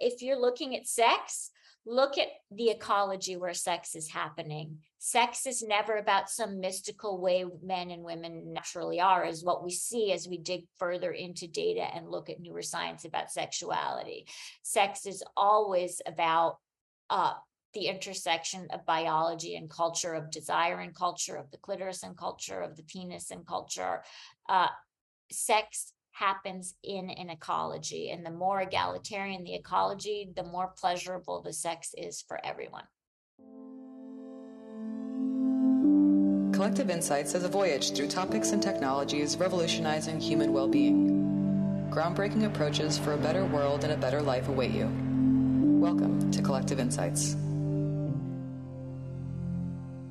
if you're looking at sex, look at the ecology where sex is happening. Sex is never about some mystical way men and women naturally are, is what we see as we dig further into data and look at newer science about sexuality. Sex is always about uh, the intersection of biology and culture, of desire and culture, of the clitoris and culture, of the penis and culture. Uh, sex happens in an ecology. And the more egalitarian the ecology, the more pleasurable the sex is for everyone. Collective Insights is a voyage through topics and technologies revolutionizing human well being. Groundbreaking approaches for a better world and a better life await you. Welcome to Collective Insights.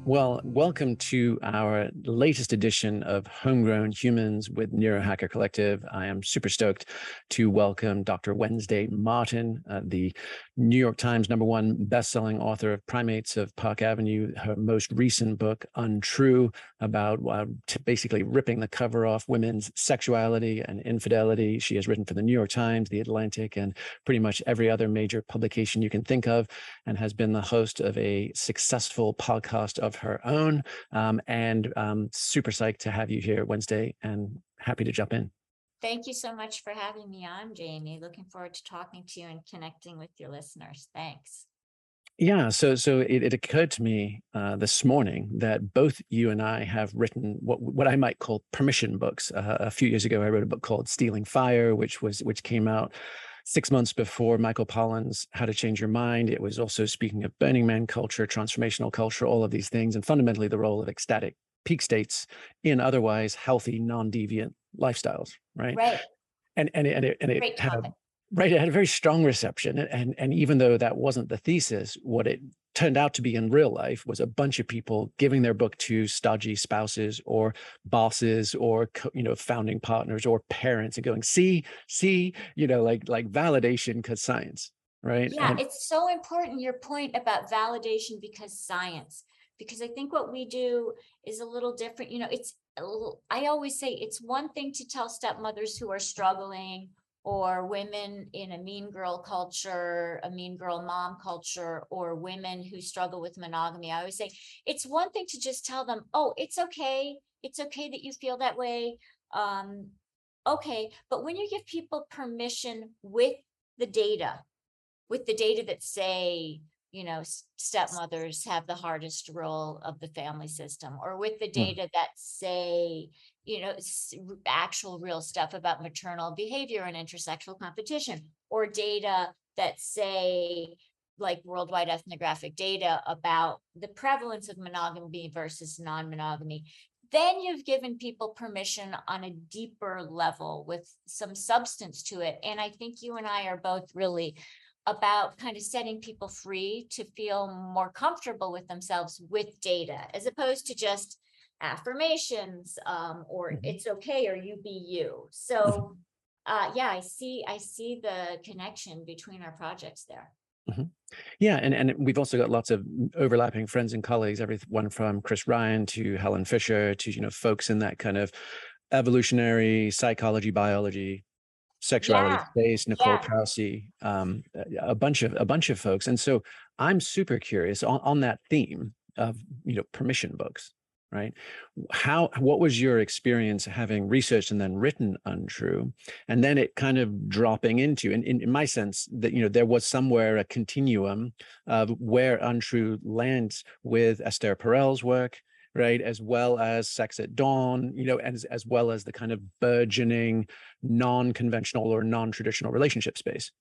Well, welcome to our latest edition of Homegrown Humans with Neurohacker Collective. I am super stoked to welcome Dr. Wednesday Martin, uh, the New York Times number one best-selling author of Primates of Park Avenue. Her most recent book, Untrue, about uh, basically ripping the cover off women's sexuality and infidelity. She has written for the New York Times, The Atlantic, and pretty much every other major publication you can think of, and has been the host of a successful podcast of her own. Um, and um, super psyched to have you here Wednesday and happy to jump in. Thank you so much for having me on, Jamie. Looking forward to talking to you and connecting with your listeners. Thanks. Yeah, so so it, it occurred to me uh, this morning that both you and I have written what what I might call permission books. Uh, a few years ago, I wrote a book called Stealing Fire, which was which came out six months before Michael Pollan's How to Change Your Mind. It was also speaking of Burning Man culture, transformational culture, all of these things, and fundamentally the role of ecstatic peak states in otherwise healthy, non-deviant lifestyles, right? Right. And and and it, and it had a, right, it had a very strong reception, and and even though that wasn't the thesis, what it turned out to be in real life was a bunch of people giving their book to stodgy spouses or bosses or you know founding partners or parents and going see see you know like like validation because science right yeah and, it's so important your point about validation because science because i think what we do is a little different you know it's i always say it's one thing to tell stepmothers who are struggling or women in a mean girl culture, a mean girl mom culture, or women who struggle with monogamy. I always say it's one thing to just tell them, oh, it's okay. It's okay that you feel that way. Um, okay. But when you give people permission with the data, with the data that say, you know, stepmothers have the hardest role of the family system, or with the hmm. data that say, you know, actual real stuff about maternal behavior and intersexual competition, or data that say, like worldwide ethnographic data about the prevalence of monogamy versus non monogamy, then you've given people permission on a deeper level with some substance to it. And I think you and I are both really about kind of setting people free to feel more comfortable with themselves with data as opposed to just affirmations um, or mm-hmm. it's okay or you be you so mm-hmm. uh, yeah i see i see the connection between our projects there mm-hmm. yeah and, and we've also got lots of overlapping friends and colleagues everyone from chris ryan to helen fisher to you know folks in that kind of evolutionary psychology biology sexuality yeah. space nicole yeah. prause um, a bunch of a bunch of folks and so i'm super curious on, on that theme of you know permission books right how what was your experience having researched and then written untrue and then it kind of dropping into in, in, in my sense that you know there was somewhere a continuum of where untrue lands with esther perel's work right as well as sex at dawn you know as, as well as the kind of burgeoning non-conventional or non-traditional relationship space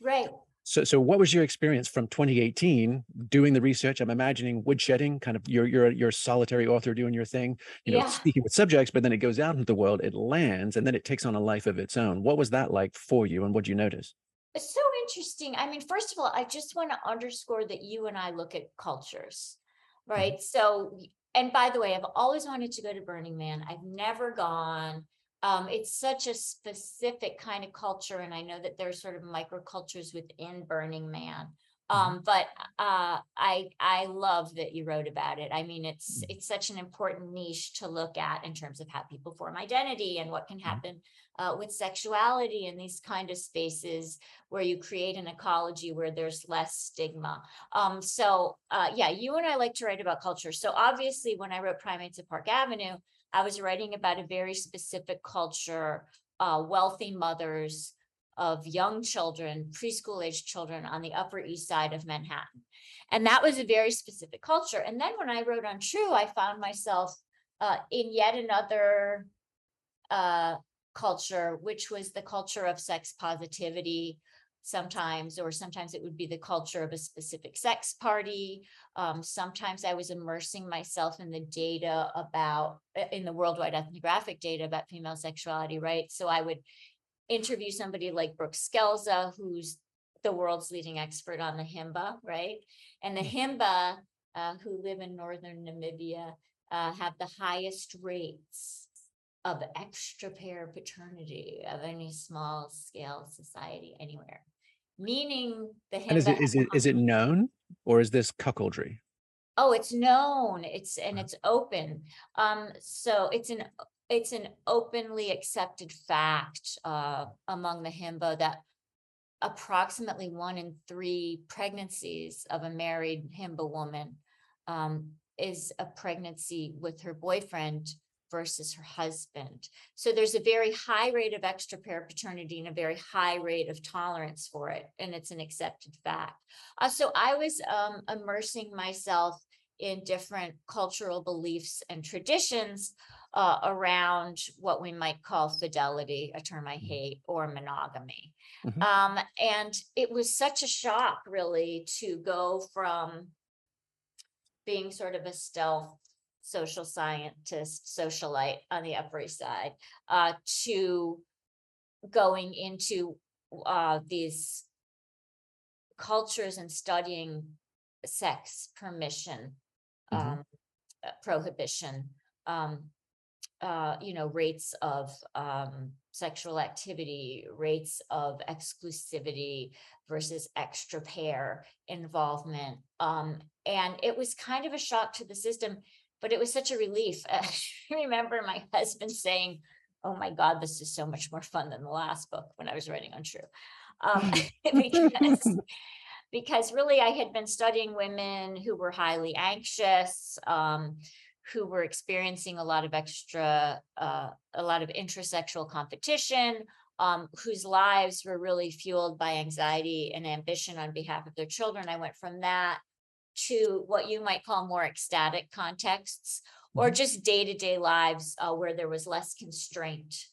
right so, so what was your experience from 2018 doing the research? I'm imagining woodshedding, kind of you're you're you're a solitary author doing your thing, you know, yeah. speaking with subjects, but then it goes out into the world, it lands, and then it takes on a life of its own. What was that like for you, and what did you notice? It's so interesting. I mean, first of all, I just want to underscore that you and I look at cultures, mm-hmm. right? Mm-hmm. So, and by the way, I've always wanted to go to Burning Man. I've never gone um, it's such a specific kind of culture and i know that there's sort of microcultures within burning man Um, but uh, I I love that you wrote about it. I mean, it's Mm. it's such an important niche to look at in terms of how people form identity and what can Mhm. happen uh, with sexuality in these kind of spaces where you create an ecology where there's less stigma. Um, so uh, yeah, you and I like to write about culture. So obviously, when I wrote Primates of Park Avenue, I was writing about a very specific culture, uh, wealthy mothers of young children, preschool age children on the Upper East Side of Manhattan. And that was a very specific culture. And then when I wrote Untrue, I found myself uh, in yet another uh, culture, which was the culture of sex positivity sometimes, or sometimes it would be the culture of a specific sex party. Um, sometimes I was immersing myself in the data about, uh, in the worldwide ethnographic data about female sexuality, right? So I would interview somebody like Brooke Scelza, who's the world's leading expert on the Himba, right? And the Himba, uh, who live in northern Namibia, uh, have the highest rates of extra pair paternity of any small scale society anywhere. Meaning the Himba. And is it is it is it known or is this cuckoldry? Oh, it's known, it's, and it's open. Um, so it's an, it's an openly accepted fact, uh, among the Himba that approximately one in three pregnancies of a married Himba woman, um, is a pregnancy with her boyfriend versus her husband. So there's a very high rate of extra pair paternity and a very high rate of tolerance for it, and it's an accepted fact. Uh, so I was um, immersing myself in different cultural beliefs and traditions uh, around what we might call fidelity, a term I Mhm. hate, or monogamy. Mhm. Um, and it was such a shock, really, to go from being sort of a stealth social scientist, socialite on the Upper East Side, uh, to going into uh, these cultures and studying sex permission, Mhm. um, uh, prohibition, um, uh, you know, rates of um, sexual activity, rates of exclusivity versus extra pair involvement. Um, and it was kind of a shock to the system, but it was such a relief. I remember my husband saying, Oh my God, this is so much more fun than the last book when I was writing Untrue. Um, because because really I had been studying women who were highly anxious, um, who were experiencing a lot of extra, uh, a lot of intrasexual competition, um, whose lives were really fueled by anxiety and ambition on behalf of their children. I went from that to what you might call more ecstatic contexts or Mhm. just day-to-day lives uh, where there was less constraint.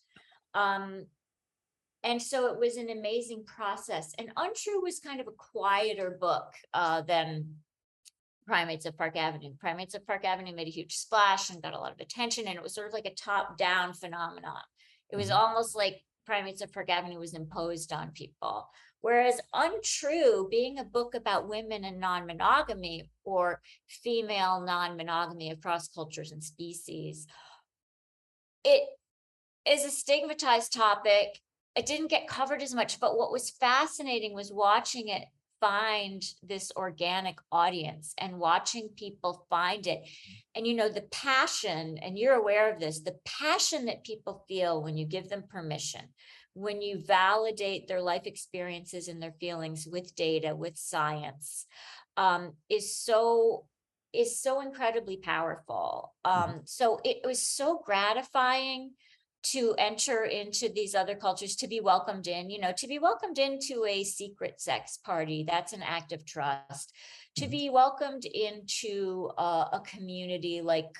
Um, and so it was an amazing process. And Untrue was kind of a quieter book uh, than Primates of Park Avenue. Primates of Park Avenue made a huge splash and got a lot of attention, and it was sort of like a top-down phenomenon. It was Mhm. almost like Primates of Park Avenue was imposed on people. Whereas Untrue, being a book about women and non-monogamy or female non-monogamy across cultures and species, it is a stigmatized topic. It didn't get covered as much, but what was fascinating was watching it find this organic audience and watching people find it. And you know, the passion, and you're aware of this, the passion that people feel when you give them permission, when you validate their life experiences and their feelings with data, with science, um, is so is so incredibly powerful. Um, so it was so gratifying to enter into these other cultures, to be welcomed in, you know, to be welcomed into a secret sex party, that's an act of trust. To Mhm. be welcomed into uh, a community like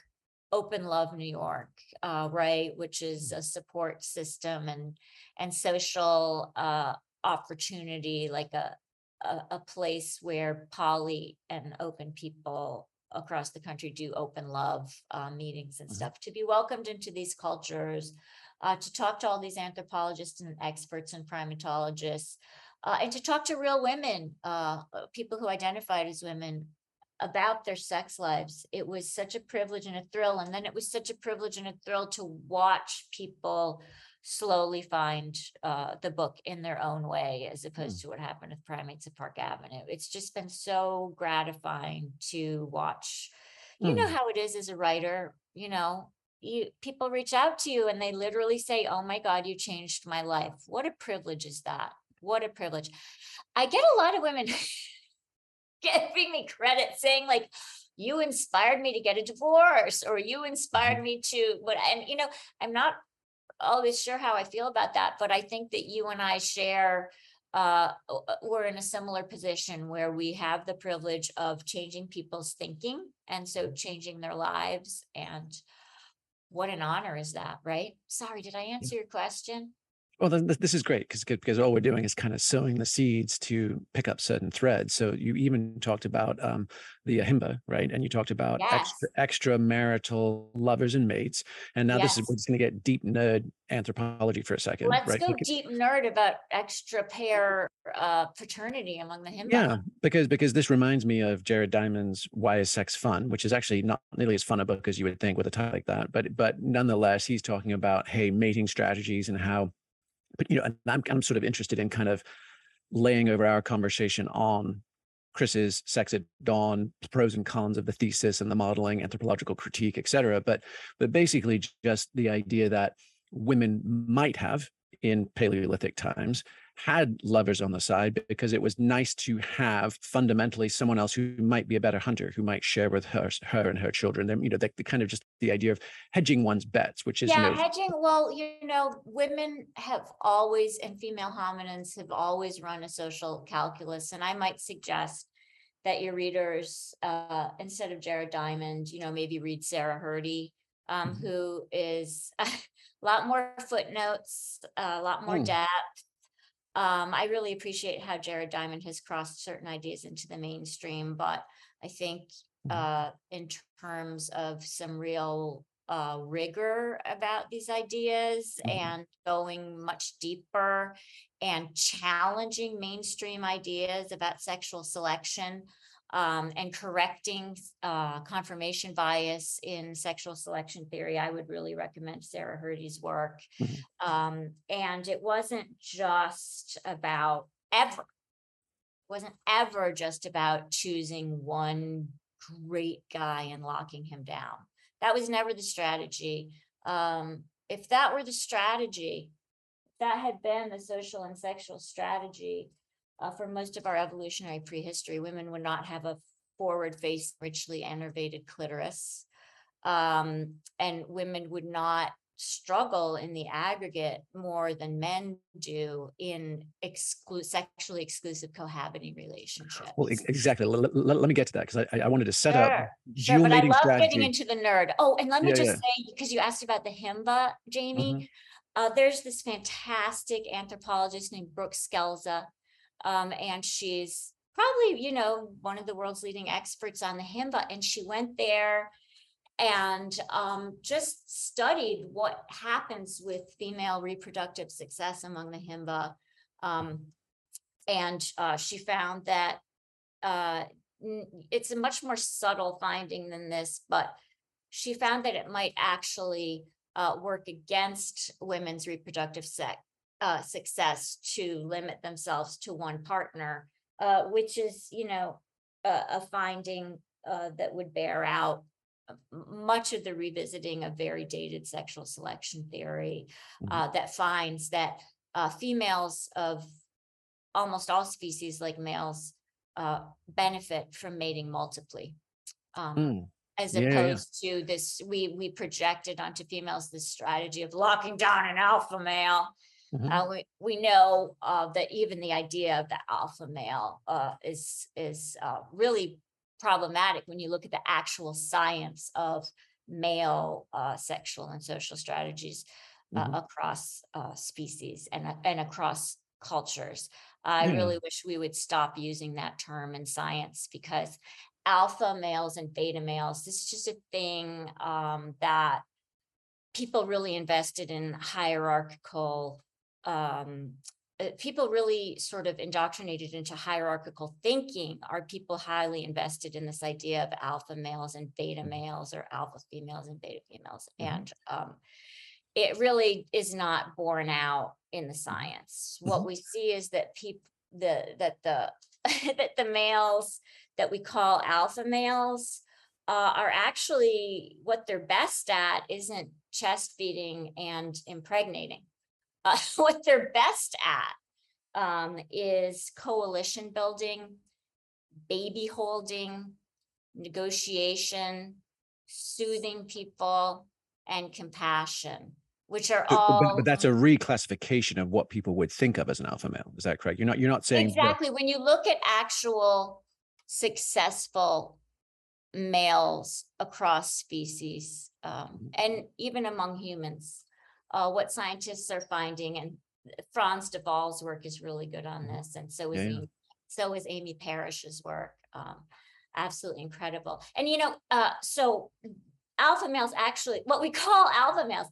Open Love New York, uh, right, which is a support system and and social uh, opportunity, like a, a a place where poly and open people across the country do open love uh, meetings and Mhm. stuff. To be welcomed into these cultures, uh, to talk to all these anthropologists and experts and primatologists, uh, and to talk to real women, uh, uh, people who identified as women about their sex lives. It was such a privilege and a thrill. And then it was such a privilege and a thrill to watch people slowly find uh, the book in their own way, as opposed to what happened with Primates of Park Avenue. It's just been so gratifying to watch. You know Mm. how it is as a writer, you know, you people reach out to you and they literally say, "Oh my God, you changed my life." What a privilege is that? What a privilege. I get a lot of women giving me credit saying like you inspired me to get a divorce or you inspired me to what and you know i'm not always sure how i feel about that but i think that you and i share uh uh, we're in a similar position where we have the privilege of changing people's thinking and so changing their lives and what an honor is that right? Sorry did i answer your question Well, then th- this is great because because all we're doing is kind of sowing the seeds to pick up certain threads. So you even talked about um, the ahimba, right? And you talked about extra, extramarital lovers and mates. And now this is we're just going to get deep nerd anthropology for a second, let's right? go deep nerd about extra pair uh fraternity among the himba Yeah, because because this reminds me of Jared Diamond's "Why Is Sex Fun," which is actually not nearly as fun a book as you would think with a title like that. But but nonetheless, he's talking about hey mating strategies and how, but you know, and I'm I'm sort of interested in kind of laying over our conversation on Chris's sex at dawn, pros and cons of the thesis and the modeling, anthropological critique, et cetera. But but basically just the idea that women might have in Paleolithic times had lovers on the side because it was nice to have fundamentally someone else who might be a better hunter, who might share with her her and her children. Them, you know, the, the kind of just the idea of hedging one's bets, which is yeah you know, hedging well you know women have always and female hominins have always run a social calculus and i might suggest that your readers uh instead of jared diamond you know maybe read sarah Hrdy, um Mhm. who is a lot more footnotes a lot more Mm. depth um i really appreciate how jared diamond has crossed certain ideas into the mainstream but i think Mhm. uh in terms of some real uh rigor about these ideas Mhm. and going much deeper and challenging mainstream ideas about sexual selection um, and correcting uh, confirmation bias in sexual selection theory, I would really recommend Sarah Hrdy's work. Mhm. Um, and it wasn't just about ever, wasn't ever just about choosing one great guy and locking him down. That was never the strategy. Um, if that were the strategy, that had been the social and sexual strategy uh, for most of our evolutionary prehistory, women would not have a forward face, richly innervated clitoris. Um, and women would not struggle in the aggregate more than men do in exclu- sexually exclusive cohabiting relationships. well, exactly. Let, let- let me get to that because I, I wanted to set Sure, up Sure, but I love strategy. getting into the nerd. Oh, and let me Yeah, just yeah. say, because you asked about the Himba, Jamie, Mhm. uh, there's this fantastic anthropologist named Brooke Scelza. Um, and she's probably, you know, one of the world's leading experts on the Himba. And she went there and um, just studied what happens with female reproductive success among the Himba. Um, and uh, she found that uh, it's a much more subtle finding than this, but she found that it might actually uh, work against women's reproductive sex, uh, success to limit themselves to one partner, uh, which is, you know, a, a finding uh, that would bear out much of the revisiting of very dated sexual selection theory Mhm. uh, that finds that uh, females of almost all species like males uh, benefit from mating multiply. Um, Mm. as Yeah, yeah, yeah. opposed to this, we, we projected onto females this strategy of locking down an alpha male. Mhm. Uh, we, we know, uh, that even the idea of the alpha male, uh, is, is, uh, really problematic when you look at the actual science of male, uh, sexual and social strategies uh, Mhm. across, uh, species and, and across cultures. I Yeah. really wish we would stop using that term in science because alpha males and beta males, this is just a thing um, that people really invested in hierarchical um, uh, people really sort of indoctrinated into hierarchical thinking are people highly invested in this idea of alpha males and beta Mhm. males or alpha females and beta females Mhm. and um, it really is not borne out in the science. What we see is that people, the, that the, that the males that we call alpha males uh, are actually, what they're best at isn't chest feeding and impregnating. Uh, what they're best at um, is coalition building, baby holding, negotiation, soothing people, and compassion, which are But, but- all. but that's a reclassification of what people would think of as an alpha male. Is that correct? You're not, you're not saying. Exactly. When you look at actual successful males across species, um, Mhm. and even among humans, uh, what scientists are finding, and Frans de Waal's work is really good on Mhm. this, and so is yeah. Amy, so is Amy Parish's work. Um, absolutely incredible. And you know, uh, so alpha males actually, what we call alpha males,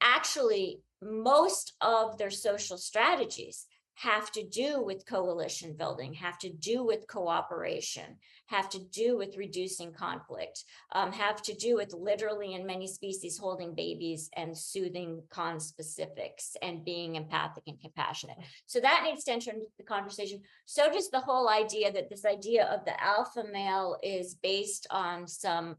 actually, most of their social strategies have to do with coalition building, have to do with cooperation, have to do with reducing conflict, um, have to do with literally in many species holding babies and soothing conspecifics and being empathic and compassionate. So that needs to enter into the conversation. So does the whole idea that this idea of the alpha male is based on some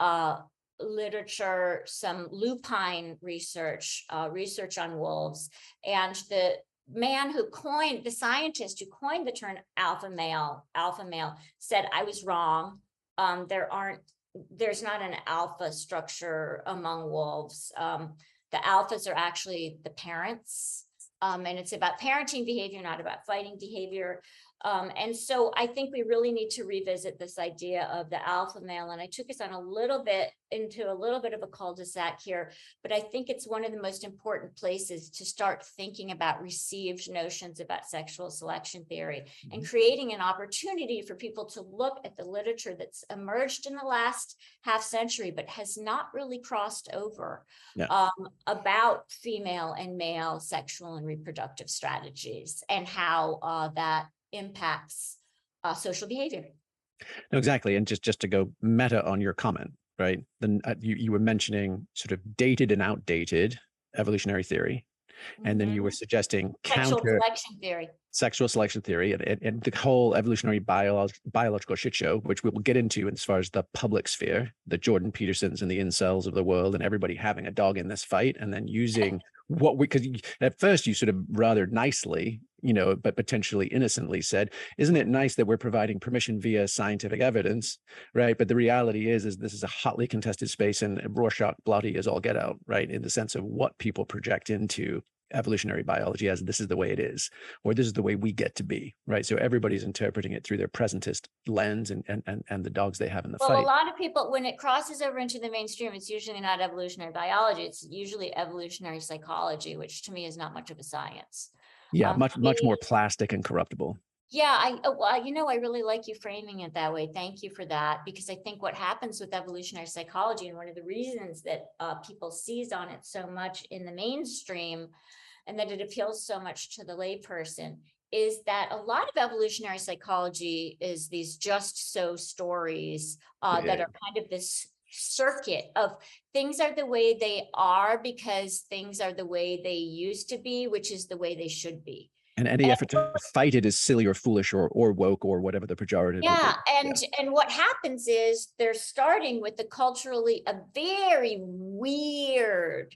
uh, literature, some lupine research, uh, research on wolves, and the man who coined, the scientist who coined the term alpha male, alpha male, said I was wrong. Um, there aren't, there's not an alpha structure among wolves. Um, the alphas are actually the parents. Um, and it's about parenting behavior, not about fighting behavior. Um, and so I think we really need to revisit this idea of the alpha male. And I took us on a little bit into a little bit of a cul-de-sac here, but I think it's one of the most important places to start thinking about received notions about sexual selection theory and creating an opportunity for people to look at the literature that's emerged in the last half century, but has not really crossed over Yeah. um, about female and male sexual and reproductive strategies and how uh, that impacts uh, social behavior. No, exactly. And just just to go meta on your comment, right? Then uh, you you were mentioning sort of dated and outdated evolutionary theory, and then you were Mhm. suggesting Sexual counter selection theory. Sexual selection theory and, and, and the whole evolutionary biolog- biological shit show, which we will get into as far as the public sphere, the Jordan Petersons and the incels of the world, and everybody having a dog in this fight, and then using what we because at first you sort of rather nicely, you know, but potentially innocently said, "Isn't it nice that we're providing permission via scientific evidence?" Right? But the reality is, is this is a hotly contested space, and Rorschach bloody is all get out, right? In the sense of what people project into evolutionary biology as this is the way it is or this is the way we get to be right so everybody's interpreting it through their presentist lens and and and, and the dogs they have in the Well, a lot of people, when it crosses over into the mainstream, it's usually not evolutionary biology. It's usually evolutionary psychology, which to me is not much of a science. yeah um, much much more plastic and corruptible Yeah, I, oh, well, you know, I really like you framing it that way. Thank you for that, because I think what happens with evolutionary psychology and one of the reasons that uh, people seize on it so much in the mainstream and that it appeals so much to the layperson is that a lot of evolutionary psychology is these just so stories uh, that are kind of this circuit of things are the way they are because things are the way they used to be, which is the way they should be. And any And- effort to fight it is silly or foolish or or woke or whatever the pejorative. Yeah, and and what happens is they're starting with the culturally a very weird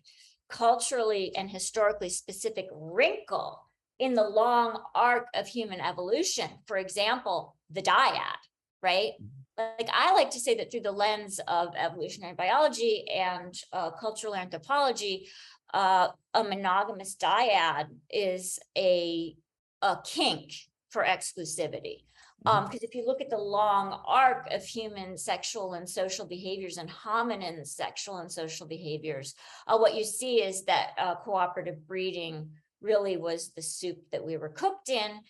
culturally and historically specific wrinkle in the long arc of human evolution. For example, the dyad, right? Like I like to say that through the lens of evolutionary biology and uh, cultural anthropology, uh, a monogamous dyad is a a kink for exclusivity. Mhm. Um, because if you look at the long arc of human sexual and social behaviors and hominin sexual and social behaviors, uh, what you see is that uh, cooperative breeding really was the soup that we were cooked in.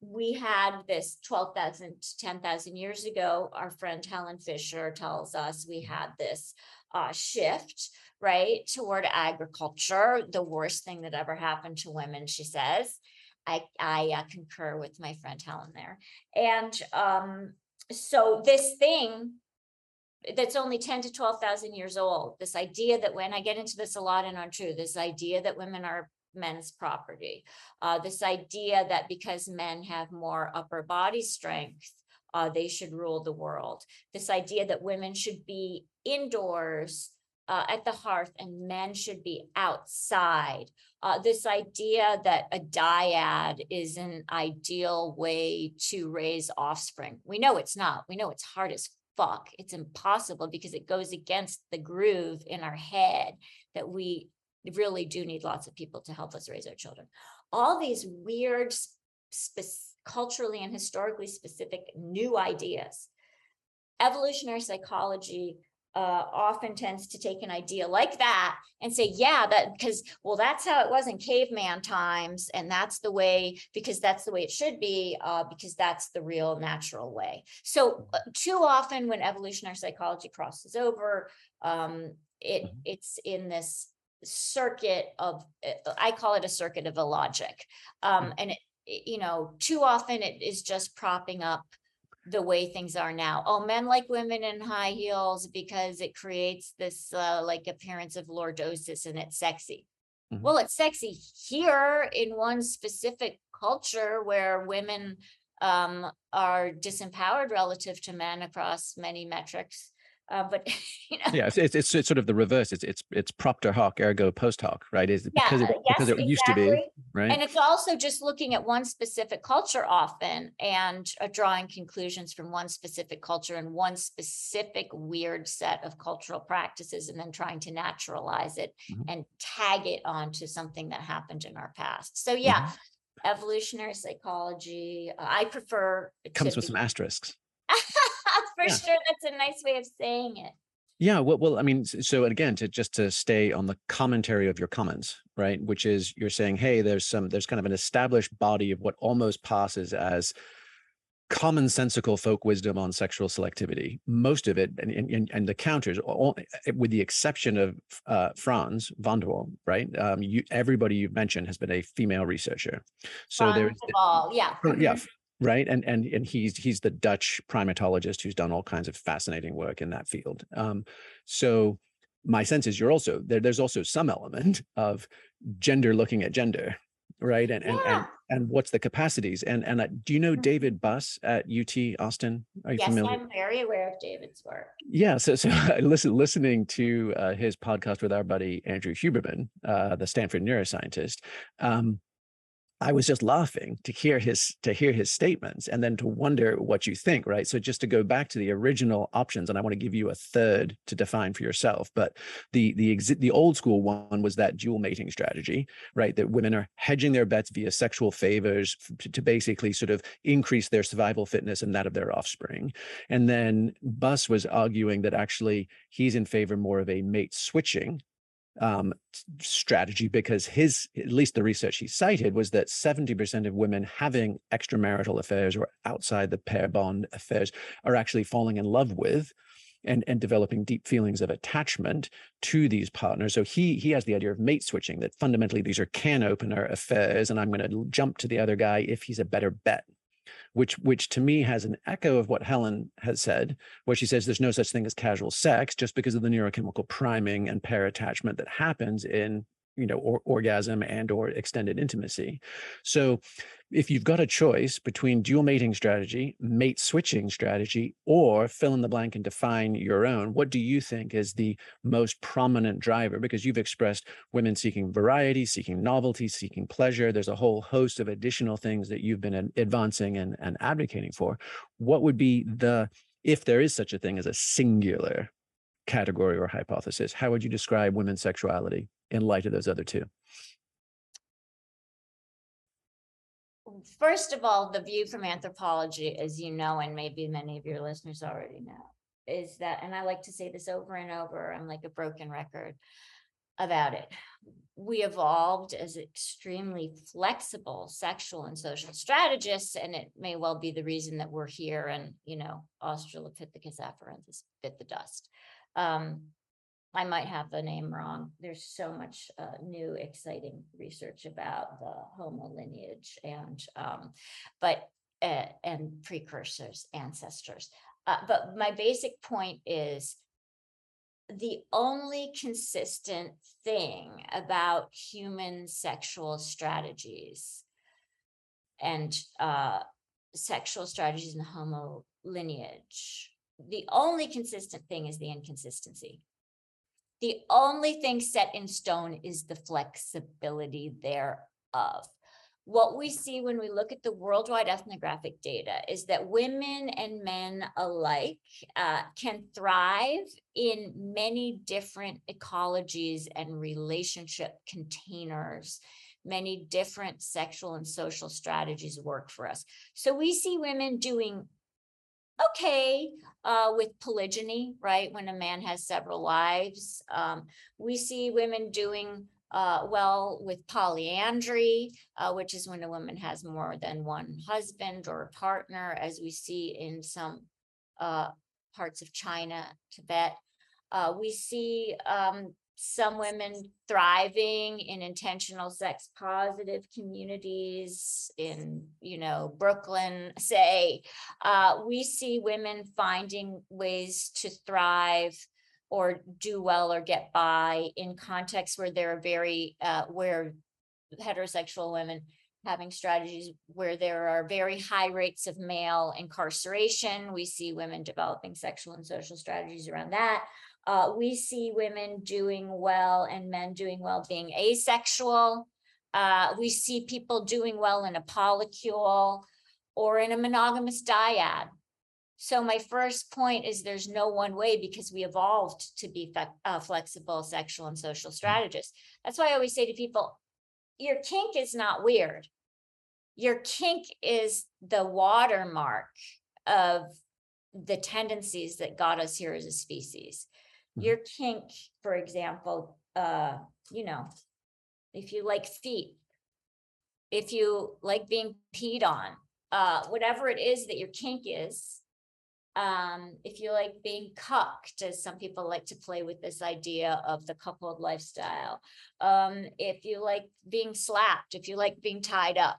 We had this 12,000 to 10,000 years ago. Our friend Helen Fisher tells us we had this uh, shift, right, toward agriculture, the worst thing that ever happened to women, she says. I, I uh, concur with my friend Helen there. And um, so this thing that's only ten to twelve thousand years old. This idea that when I get into this a lot and untrue, this idea that women are men's property. Uh, this idea that because men have more upper body strength, uh, they should rule the world. This idea that women should be indoors uh, at the hearth and men should be outside. Uh, this idea that a dyad is an ideal way to raise offspring. We know it's not. We know it's hard as fuck. It's impossible because it goes against the groove in our head that we really do need lots of people to help us raise our children. All these weird, culturally and historically specific new ideas. Evolutionary psychology uh, often tends to take an idea like that and say, yeah, that because, well, that's how it was in caveman times. And that's the way, because that's the way it should be, uh, because that's the real natural way. So, uh, too often when evolutionary psychology crosses over, um, it Mhm. it's in this circuit of uh, i call it a circuit of illogic um and it it- you know too often it is just propping up the way things are now. Oh men like women in high heels because it creates this uh, like appearance of lordosis and it's sexy. Mhm. well it's sexy here in one specific culture where women um are disempowered relative to men across many metrics uh, but you know Yeah, it's, it's it's sort of the reverse. It's it's it's propter hoc ergo post hoc, right? Is yeah, because it uh, because yes, it used to be right. And it's also just looking at one specific culture often and uh, drawing conclusions from one specific culture and one specific weird set of cultural practices and then trying to naturalize it Mhm. and tag it onto something that happened in our past. So yeah, Mm-hmm. evolutionary psychology, uh, I prefer It Comes with some asterisks. For Yeah. sure, that's a nice way of saying it. Yeah, well, well, I mean, so again, to just to stay on the commentary of your comments, right? Which is you're saying, hey, there's some, there's kind of an established body of what almost passes as commonsensical folk wisdom on sexual selectivity. Most of it, and and, and the counters, all, eh, with the exception of uh, Frans von der Waal, right? Um, you, everybody you've mentioned has been a female researcher. So there's Frans de Waal, yeah. Yeah mhm. f- right and and and he's he's the dutch primatologist who's done all kinds of fascinating work in that field um so my sense is you're also there there's also some element of gender looking at gender right and and Yeah. and, and what's the capacities and and uh, do you know Mhm. david buss at ut austin are you Yes, familiar I'm very aware of David's work. yeah, so so I listen listening to uh, his podcast with our buddy Andrew Huberman, uh, the Stanford neuroscientist. Um, I was just laughing to hear his to hear his statements and then to wonder what you think, right? So just to go back to the original options, and I want to give you a third to define for yourself. But the the exi- the old school one was that dual mating strategy, right? That women are hedging their bets via sexual favors to basically sort of increase their survival fitness and that of their offspring. And then Buss was arguing that actually he's in favor more of a mate switching um, strategy because his, at least the research he cited, was that 70% of women having extramarital affairs or outside the pair bond affairs are actually falling in love with and, and developing deep feelings of attachment to these partners. So he he has the idea of mate switching that fundamentally these are can opener affairs, and I'm going to jump to the other guy if he's a better bet which which to me has an echo of what Helen has said, where she says there's no such thing as casual sex just because of the neurochemical priming and pair attachment that happens in you know or, orgasm and or extended intimacy. So if you've got a choice between dual mating strategy, mate switching strategy, or fill in the blank and define your own, what do you think is the most prominent driver? Because you've expressed women seeking variety, seeking novelty, seeking pleasure. There's a whole host of additional things that you've been advancing and, and advocating for. What would be the, if there is such a thing as a singular category or hypothesis, how would you describe women's sexuality in light of those other two? First of all, the view from anthropology, as you know, and maybe many of your listeners already know, is that, and I like to say this over and over, I'm like a broken record about it. We evolved as extremely flexible sexual and social strategists, and it may well be the reason that we're here and, you know, Australopithecus afarensis bit the dust. Um, I might have the name wrong. There's so much uh, new, exciting research about the Homo lineage and, um, but, uh, and precursors, ancestors. Uh, but my basic point is the only consistent thing about human sexual strategies and uh, sexual strategies in the homo lineage, the only consistent thing is the inconsistency. The only thing set in stone is the flexibility thereof. What we see when we look at the worldwide ethnographic data is that women and men alike uh, can thrive in many different ecologies and relationship containers. Many different sexual and social strategies work for us. So we see women doing okay uh, with polygyny, right? When a man has several wives. Um, we see women doing uh, well with polyandry, uh, which is when a woman has more than one husband or partner, as we see in some uh, parts of China, Tibet. Uh, we see um, some women thriving in intentional sex positive communities in you know brooklyn say uh, we see women finding ways to thrive or do well or get by in contexts where there are very uh, where heterosexual women having strategies where there are very high rates of male incarceration. We see women developing sexual and social strategies around that uh, we see women doing well and men doing well being asexual. Uh, we see people doing well in a polycule or in a monogamous dyad. So my first point is there's no one way because we evolved to be fe- uh, flexible sexual and social strategists. That's why I always say to people, your kink is not weird. Your kink is the watermark of the tendencies that got us here as a species your kink, for example, uh, you know, if you like feet, if you like being peed on, uh, whatever it is that your kink is, um, if you like being cucked, as some people like to play with this idea of the coupled lifestyle, um, if you like being slapped, if you like being tied up,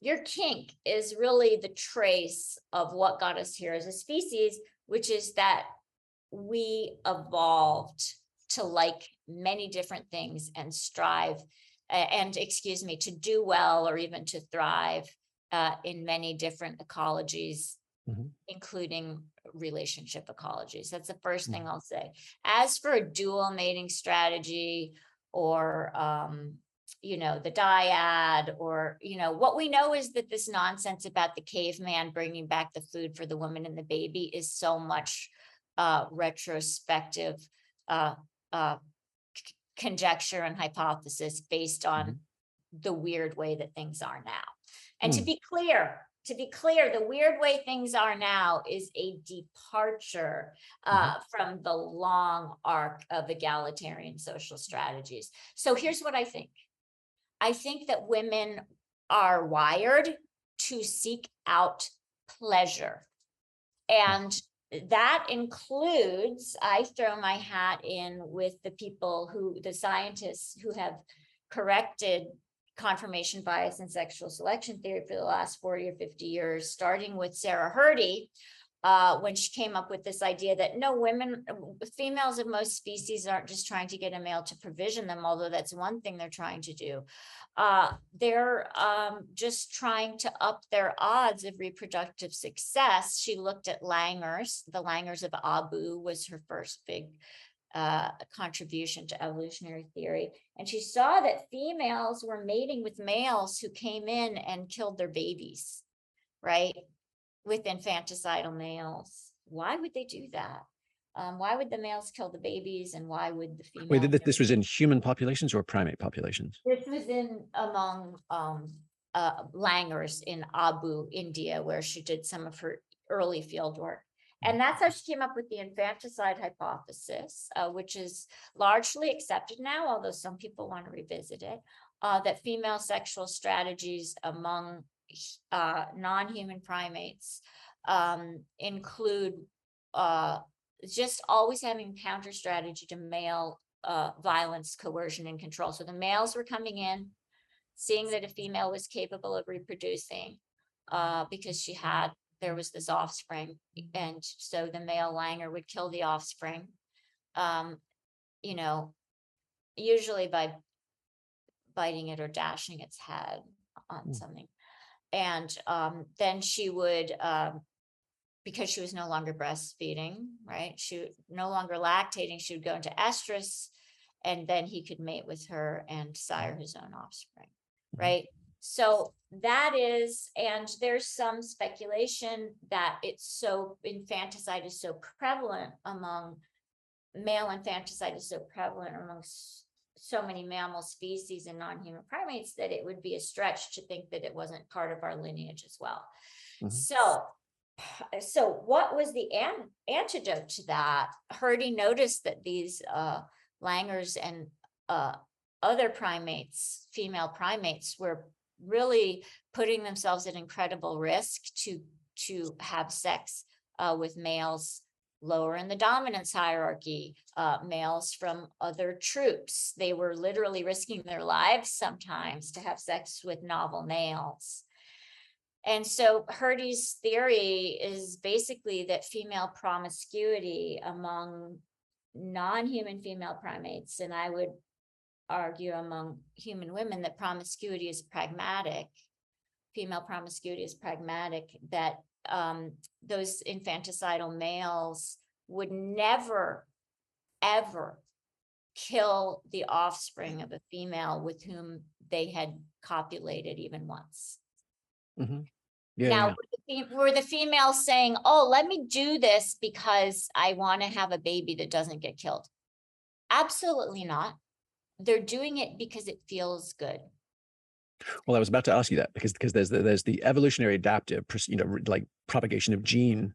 your kink is really the trace of what got us here as a species, which is that we evolved to like many different things and strive and excuse me to do well or even to thrive uh, in many different ecologies Mhm. including relationship ecologies that's the 1st Mhm. thing i'll say as for a dual mating strategy or um, you know the dyad or you know what we know is that this nonsense about the caveman bringing back the food for the woman and the baby is so much uh, retrospective uh, uh, c- conjecture and hypothesis based on the weird way that things are now. And to Hmm. be clear, to be clear, the weird way things are now is a departure uh, from the long arc of egalitarian social strategies. So here's what I think. I think that women are wired to seek out pleasure. And that includes, I throw my hat in with the people who, the scientists who have corrected confirmation bias and sexual selection theory for the last 40 or 50 years, starting with Sarah Hrdy, uh, when she came up with this idea that no women, females of most species aren't just trying to get a male to provision them, although that's one thing they're trying to do. Uh, they're um, just trying to up their odds of reproductive success. She looked at langurs. The langurs of Abu was her first big uh, contribution to evolutionary theory. And she saw that females were mating with males who came in and killed their babies, right? With infanticidal males. Why would they do that? Um, why would the males kill the babies and why would the females? Wait, th- this was in human populations or primate populations? This was in among um uh langurs in Abu, India, where she did some of her early field work. And that's how she came up with the infanticide hypothesis, uh, which is largely accepted now, although some people want to revisit it. Uh, that female sexual strategies among uh non-human primates um include uh just always having counter strategy to male uh, violence, coercion, and control. So the males were coming in, seeing that a female was capable of reproducing uh, because she had there was this offspring. And so the male langur would kill the offspring. Um, you know, usually by biting it or dashing its head on Mm. something. And um, then she would, um, because she was no longer breastfeeding, right? She no longer lactating, she would go into estrus. And then he could mate with her and sire his own offspring, Mhm. right? So that is, and there's some speculation that it's so infanticide is so prevalent among male infanticide is so prevalent amongst so many mammal species and non-human primates that it would be a stretch to think that it wasn't part of our lineage as well. Mhm. So, so what was the an- antidote to that? Hrdy noticed that these uh langurs and uh other primates, female primates were really putting themselves at incredible risk to to have sex uh with males lower in the dominance hierarchy, uh, males from other troops. They were literally risking their lives sometimes to have sex with novel males. And so Hrdy's theory is basically that female promiscuity among non-human female primates, and I would argue among human women that promiscuity is pragmatic. Female promiscuity is pragmatic, that um, those infanticidal males would never, ever kill the offspring of a female with whom they had copulated even once. Mhm. Yeah, Now, yeah. were the were the females saying, oh, let me do this because I want to have a baby that doesn't get killed? Absolutely not. They're doing it because it feels good. Well, I was about to ask you that because because there's the, there's the evolutionary adaptive, you know, like propagation of gene,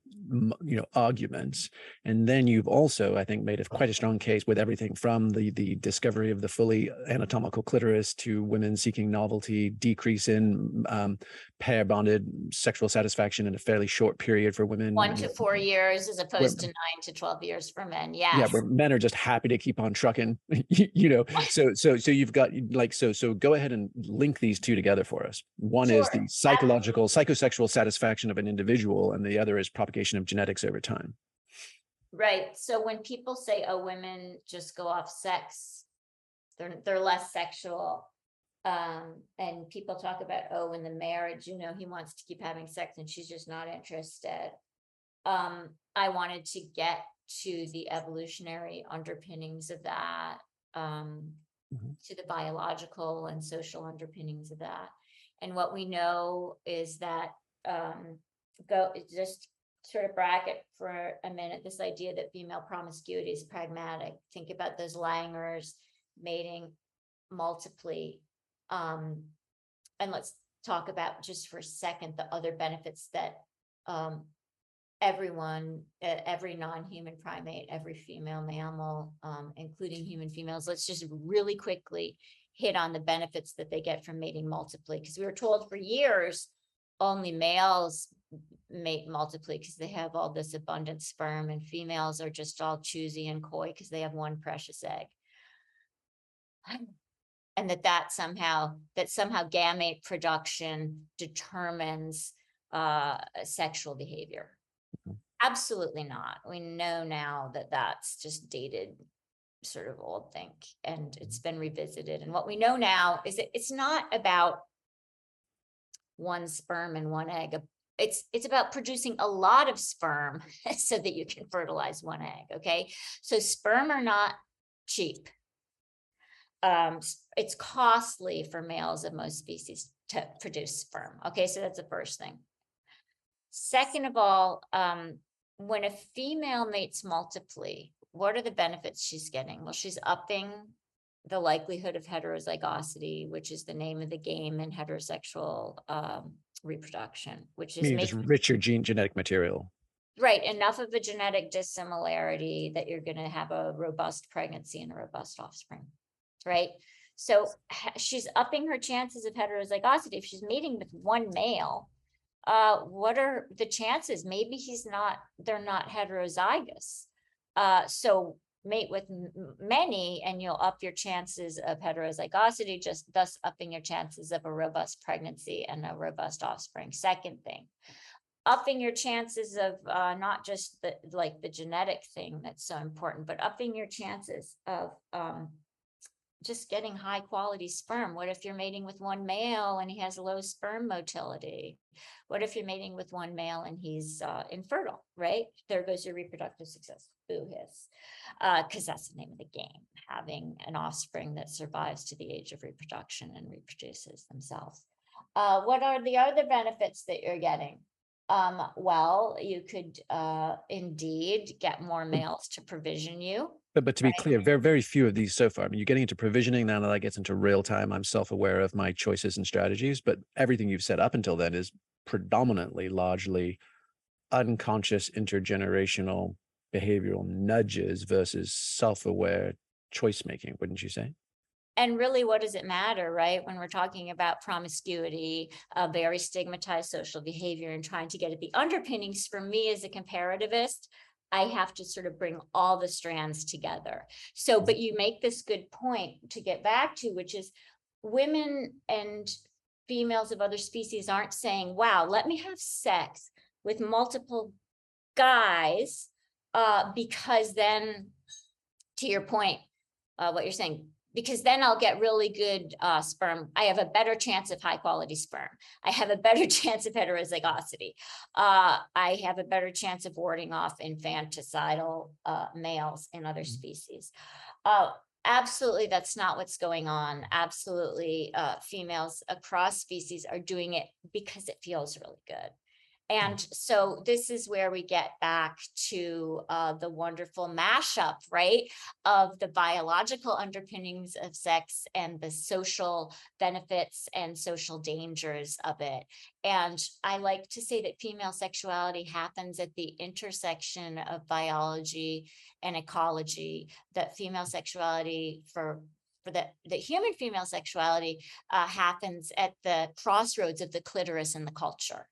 you know, arguments, and then you've also, I think, made a quite a strong case with everything from the the discovery of the fully anatomical clitoris to women seeking novelty, decrease in um, pair bonded sexual satisfaction in a fairly short period for women. One to four years as opposed to nine to twelve years for men. Yes. yeah where men are just happy to keep on trucking you you know so so so you've got like so so go ahead and link these two together for us one is the psychological psychosexual satisfaction of an individual and the other is propagation of genetics over time Right, so when people say, oh, women just go off sex, they're, they're less sexual. Um, and people talk about, oh, in the marriage, you know, he wants to keep having sex and she's just not interested. Um, I wanted to get to the evolutionary underpinnings of that, um, Mhm. to the biological and social underpinnings of that. And what we know is that, um, go, just sort of bracket for a minute, this idea that female promiscuity is pragmatic. Think about those langurs mating multiply. Um, and let's talk about just for a second, the other benefits that, um, everyone, every non-human primate, every female mammal, um, including human females, let's just really quickly hit on the benefits that they get from mating multiply, because we were told for years only males mate multiply because they have all this abundant sperm and females are just all choosy and coy because they have one precious egg. And that that somehow, that somehow gamete production determines uh sexual behavior. Mhm. Absolutely not. We know now that that's just dated sort of old think and it's been revisited. And what we know now is that it's not about one sperm and one egg. It's, it's about producing a lot of sperm so that you can fertilize one egg, okay? So sperm are not cheap. Um, it's costly for males of most species to produce sperm, okay? So that's the first thing. Second of all, um, when a female mates multiply, what are the benefits she's getting? Well, she's upping the likelihood of heterozygosity, which is the name of the game in heterosexual um, reproduction, which is meaning just making richer gene genetic material right enough of a genetic dissimilarity that you're going to have a robust pregnancy and a robust offspring, right? So she's upping her chances of heterozygosity if she's mating with one male. Uh, what are the chances? Maybe he's not. They're not heterozygous. Uh, so mate with many and you'll up your chances of heterozygosity, just thus upping your chances of a robust pregnancy and a robust offspring. Second thing, upping your chances of uh, not just the like the genetic thing that's so important, but upping your chances of um, just getting high quality sperm. What if you're mating with one male and he has low sperm motility? What if you're mating with one male and he's uh, infertile, right? There goes your reproductive success. Boo hiss. Because that's the name of the game, having an offspring that survives to the age of reproduction and reproduces themselves. Uh, what are the other benefits that you're getting? Um, well, you could uh, indeed get more males to provision you. But but to be Right. clear, very very few of these so far. I mean, you're getting into provisioning now that gets into real time. I'm self-aware of my choices and strategies, but everything you've said up until then is predominantly largely unconscious intergenerational behavioral nudges versus self-aware choice making, wouldn't you say? And really, what does it matter, right? When we're talking about promiscuity, a very stigmatized social behavior and trying to get at the underpinnings for me as a comparativist, I have to sort of bring all the strands together. So, but you make this good point to get back to, which is women and females of other species aren't saying, wow, let me have sex with multiple guys, uh, because then, to your point, uh, what you're saying, because then I'll get really good uh, sperm. I have a better chance of high quality sperm. I have a better chance of heterozygosity. Uh, I have a better chance of warding off infanticidal uh, males in other Mhm. species. Uh, absolutely, that's not what's going on. Absolutely, uh, females across species are doing it because it feels really good. And so this is where we get back to uh, the wonderful mashup, right? Of the biological underpinnings of sex and the social benefits and social dangers of it. And I like to say that female sexuality happens at the intersection of biology and ecology, that female sexuality for for the, the human female sexuality uh, happens at the crossroads of the clitoris and the culture.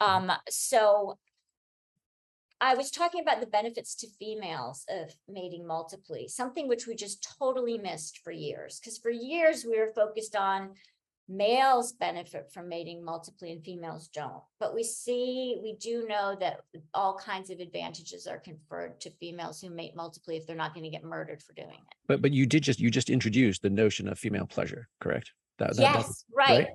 Um, so I was talking about the benefits to females of mating multiply, something which we just totally missed for years. Because for years we were focused on males benefit from mating multiply and females don't. But we see, we do know that all kinds of advantages are conferred to females who mate multiply if they're not going to get murdered for doing it. But but you did just you just introduced the notion of female pleasure, correct? That, that- that- Yes, right.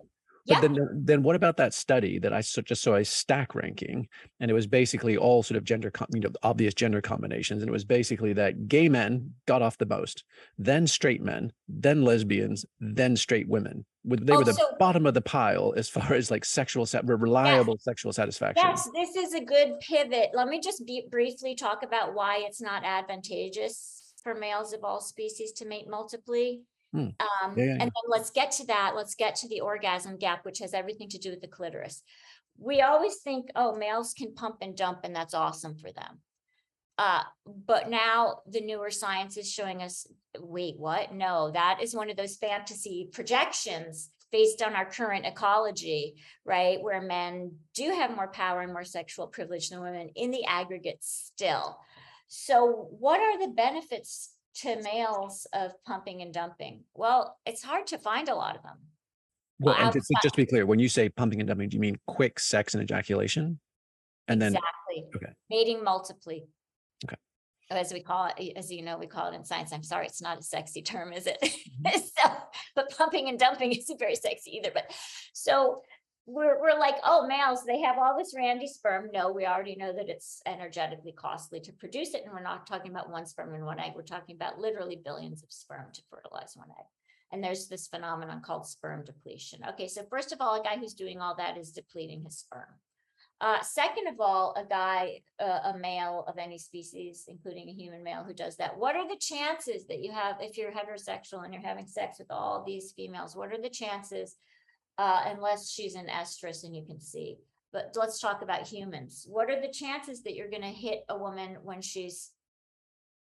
But Yeah. then, then what about that study that I just saw a stack ranking, and it was basically all sort of gender, you know, obvious gender combinations, and it was basically that gay men got off the most, then straight men, then lesbians, then straight women. With they Oh, were the so- bottom of the pile as far as like sexual, reliable sexual satisfaction. Yes, this is a good pivot. Let me just be briefly talk about why it's not advantageous for males of all species to mate multiply. Hmm. Um, Yeah, yeah, and then let's get to that. Let's get to the orgasm gap, which has everything to do with the clitoris. We always think, oh, males can pump and dump, and that's awesome for them. Uh, but now the newer science is showing us, wait, what? No, that is one of those fantasy projections based on our current ecology, right? Where men do have more power and more sexual privilege than women in the aggregate still. So, what are the benefits to males of pumping and dumping? Well, it's hard to find a lot of them. Well, and just, just to be clear, when you say pumping and dumping, do you mean quick sex and ejaculation? And then exactly. okay. Mating multiply. Okay. As we call it, as you know, we call it in science. I'm sorry, it's not a sexy term, is it? Mm-hmm. so, but pumping and dumping isn't very sexy either. But so we're we're like, oh, males, they have all this randy sperm. No, we already know that it's energetically costly to produce it. And we're not talking about one sperm and one egg. We're talking about literally billions of sperm to fertilize one egg. And there's this phenomenon called sperm depletion. Okay, so first of all, a guy who's doing all that is depleting his sperm. Uh, second of all, a guy, uh, a male of any species, including a human male who does that, what are the chances that you have if you're heterosexual and you're having sex with all these females? What are the chances? Uh, unless she's an estrus and you can see. But let's talk about humans. What are the chances that you're going to hit a woman when she's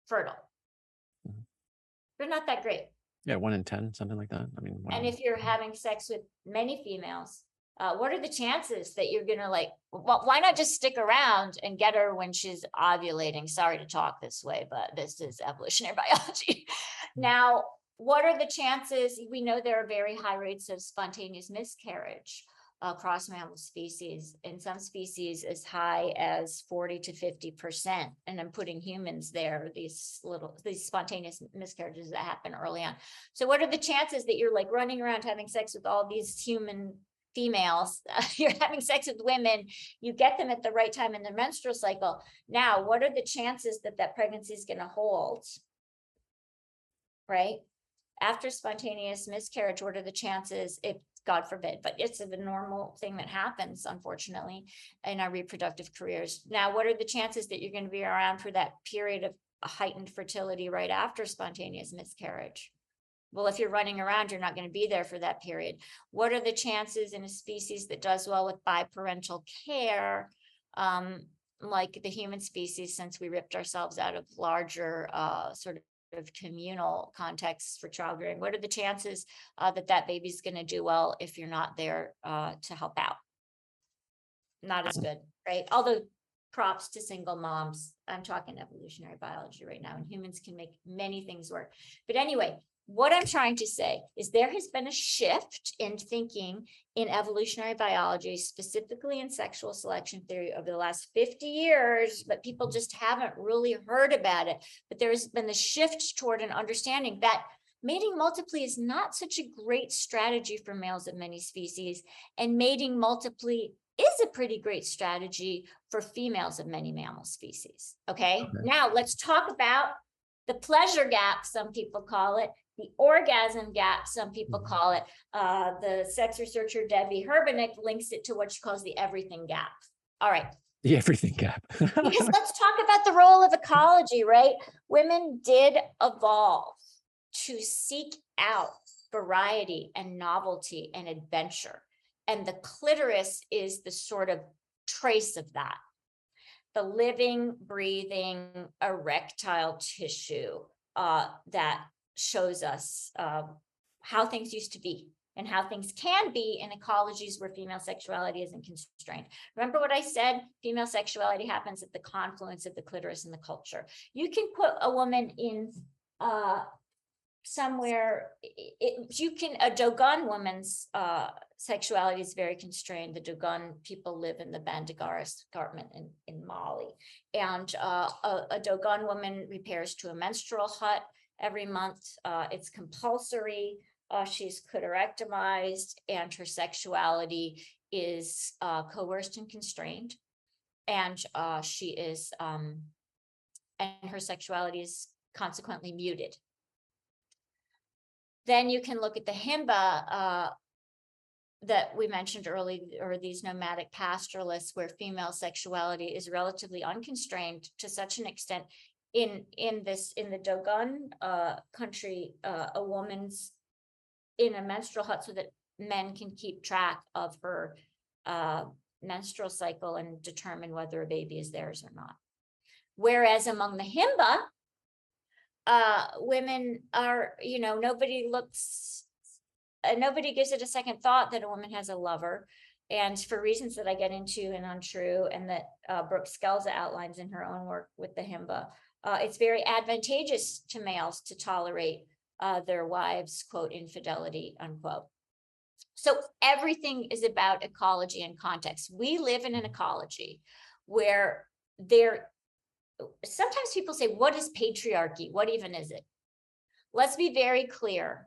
fertile? Mhm. They're not that great. yeah, one in ten, something like that. I mean, And in- if you're having sex with many females, uh, what are the chances that you're gonna like, wh- why not just stick around and get her when she's ovulating? Sorry to talk this way, but this is evolutionary biology. Now, what are the chances? We know there are very high rates of spontaneous miscarriage. across mammal species, in some species as high as forty to fifty percent. And I'm putting humans there, these little, these spontaneous miscarriages that happen early on. So what are the chances that you're like running around having sex with all these human females? You're having sex with women, you get them at the right time in the menstrual cycle. Now, what are the chances that that pregnancy is gonna hold? Right? After spontaneous miscarriage, what are the chances if, God forbid, but it's a normal thing that happens unfortunately in our reproductive careers. Now, what are the chances that you're gonna be around for that period of heightened fertility right after spontaneous miscarriage? Well, if you're running around, you're not gonna be there for that period. What are the chances in a species that does well with biparental care? Um, like the human species, since we ripped ourselves out of larger, uh, sort of of communal contexts for childbearing, what are the chances uh, that that baby's gonna do well if you're not there uh, to help out? Not as good, right? Although props to single moms. I'm talking evolutionary biology right now, and humans can make many things work. But anyway, what I'm trying to say is there has been a shift in thinking in evolutionary biology, specifically in sexual selection theory over the last 50 years, but people just haven't really heard about it. But there's been the shift toward an understanding that mating multiply is not such a great strategy for males of many species, and mating multiply is a pretty great strategy for females of many mammal species. Okay, Okay. now let's talk about the pleasure gap, some people call it, the orgasm gap, some people Mhm. call it. Uh, the sex researcher Debbie Herbenick links it to what she calls the everything gap. All right, The everything gap. because let's talk about the role of ecology, right? Women did evolve to seek out variety and novelty and adventure. And the clitoris is the sort of trace of that. The living, breathing, erectile tissue uh, that shows us uh, how things used to be and how things can be in ecologies where female sexuality isn't constrained. Remember what I said? Female sexuality happens at the confluence of the clitoris and the culture. You can put a woman in uh somewhere, it, you can, a Dogon woman's uh sexuality is very constrained. The Dogon people live in the Bandiagara escarpment in in Mali. And uh a, a Dogon woman repairs to a menstrual hut every month. Uh it's compulsory. Uh she's clitorectomized and her sexuality is uh coerced and constrained. And uh she is um and her sexuality is consequently muted. Then you can look at the Himba uh that we mentioned early, or these nomadic pastoralists where female sexuality is relatively unconstrained to such an extent. In in this, in the Dogon uh country, uh a woman's in a menstrual hut so that men can keep track of her uh menstrual cycle and determine whether a baby is theirs or not. Whereas among the Himba, uh, women are, you know, nobody looks, uh, nobody gives it a second thought that a woman has a lover. And for reasons that I get into and untrue, and that uh, Brooke Scelza outlines in her own work with the Himba, uh, it's very advantageous to males to tolerate uh, their wives' quote infidelity unquote. So everything is about ecology and context. We live in an ecology where there sometimes people say, what is patriarchy? What even is it? Let's be very clear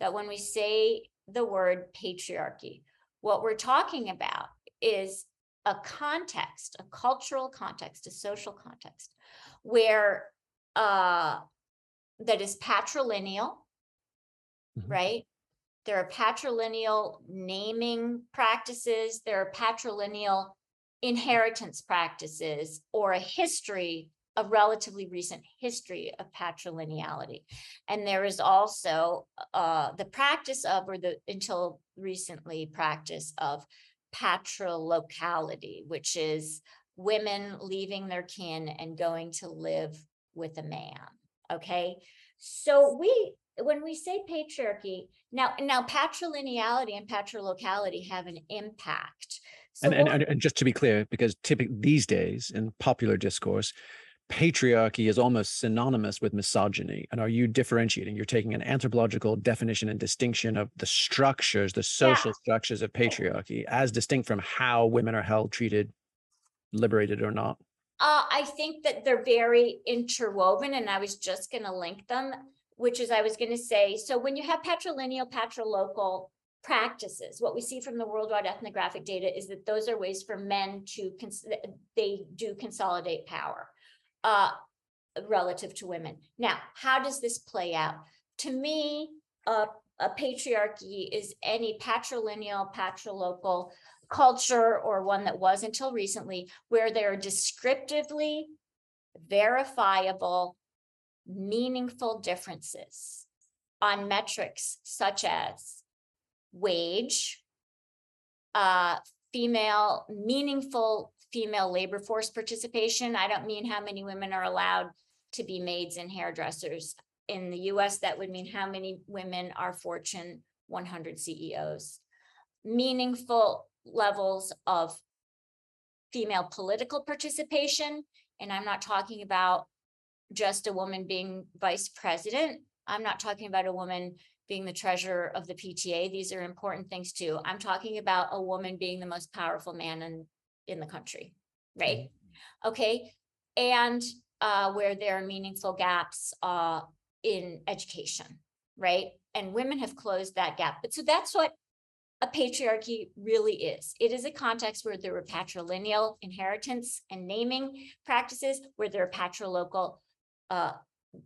that when we say the word patriarchy, what we're talking about is a context, a cultural context, a social context where uh that is patrilineal, Mhm. right? There are patrilineal naming practices, there are patrilineal inheritance practices or a history, a relatively recent history of patrilineality. And there is also uh, the practice of, or the until recently practice of patrilocality, which is women leaving their kin and going to live with a man. Okay, so we when we say patriarchy now now patrilineality and patrilocality have an impact. So And, and, and and just to be clear, because typically these days in popular discourse, patriarchy is almost synonymous with misogyny? And are you differentiating? You're taking an anthropological definition and distinction of the structures, the social structures of patriarchy, as distinct from how women are held, treated, liberated or not? Uh, I think that they're very interwoven and I was just gonna link them, which is I was gonna say, so when you have patrilineal, patrilocal practices, what we see from the worldwide ethnographic data is that those are ways for men to, cons- they do consolidate power uh, relative to women. Now, how does this play out? To me, a patriarchy is any patrilineal, patrilocal culture or one that was until recently where there are descriptively verifiable, meaningful differences on metrics such as wage, uh, female, meaningful female labor force participation. I don't mean how many women are allowed to be maids and hairdressers. In the US, that would mean how many women are Fortune 100 CEOs. Meaningful levels of female political participation. And I'm not talking about just a woman being vice president. I'm not talking about a woman being the treasurer of the PTA. These are important things too. I'm talking about a woman being the most powerful man in, in the country, right? Okay, and uh, where there are meaningful gaps uh, in education, right? And women have closed that gap. But so that's what a patriarchy really is. It is a context where there were patrilineal inheritance and naming practices, where there are patrilocal uh,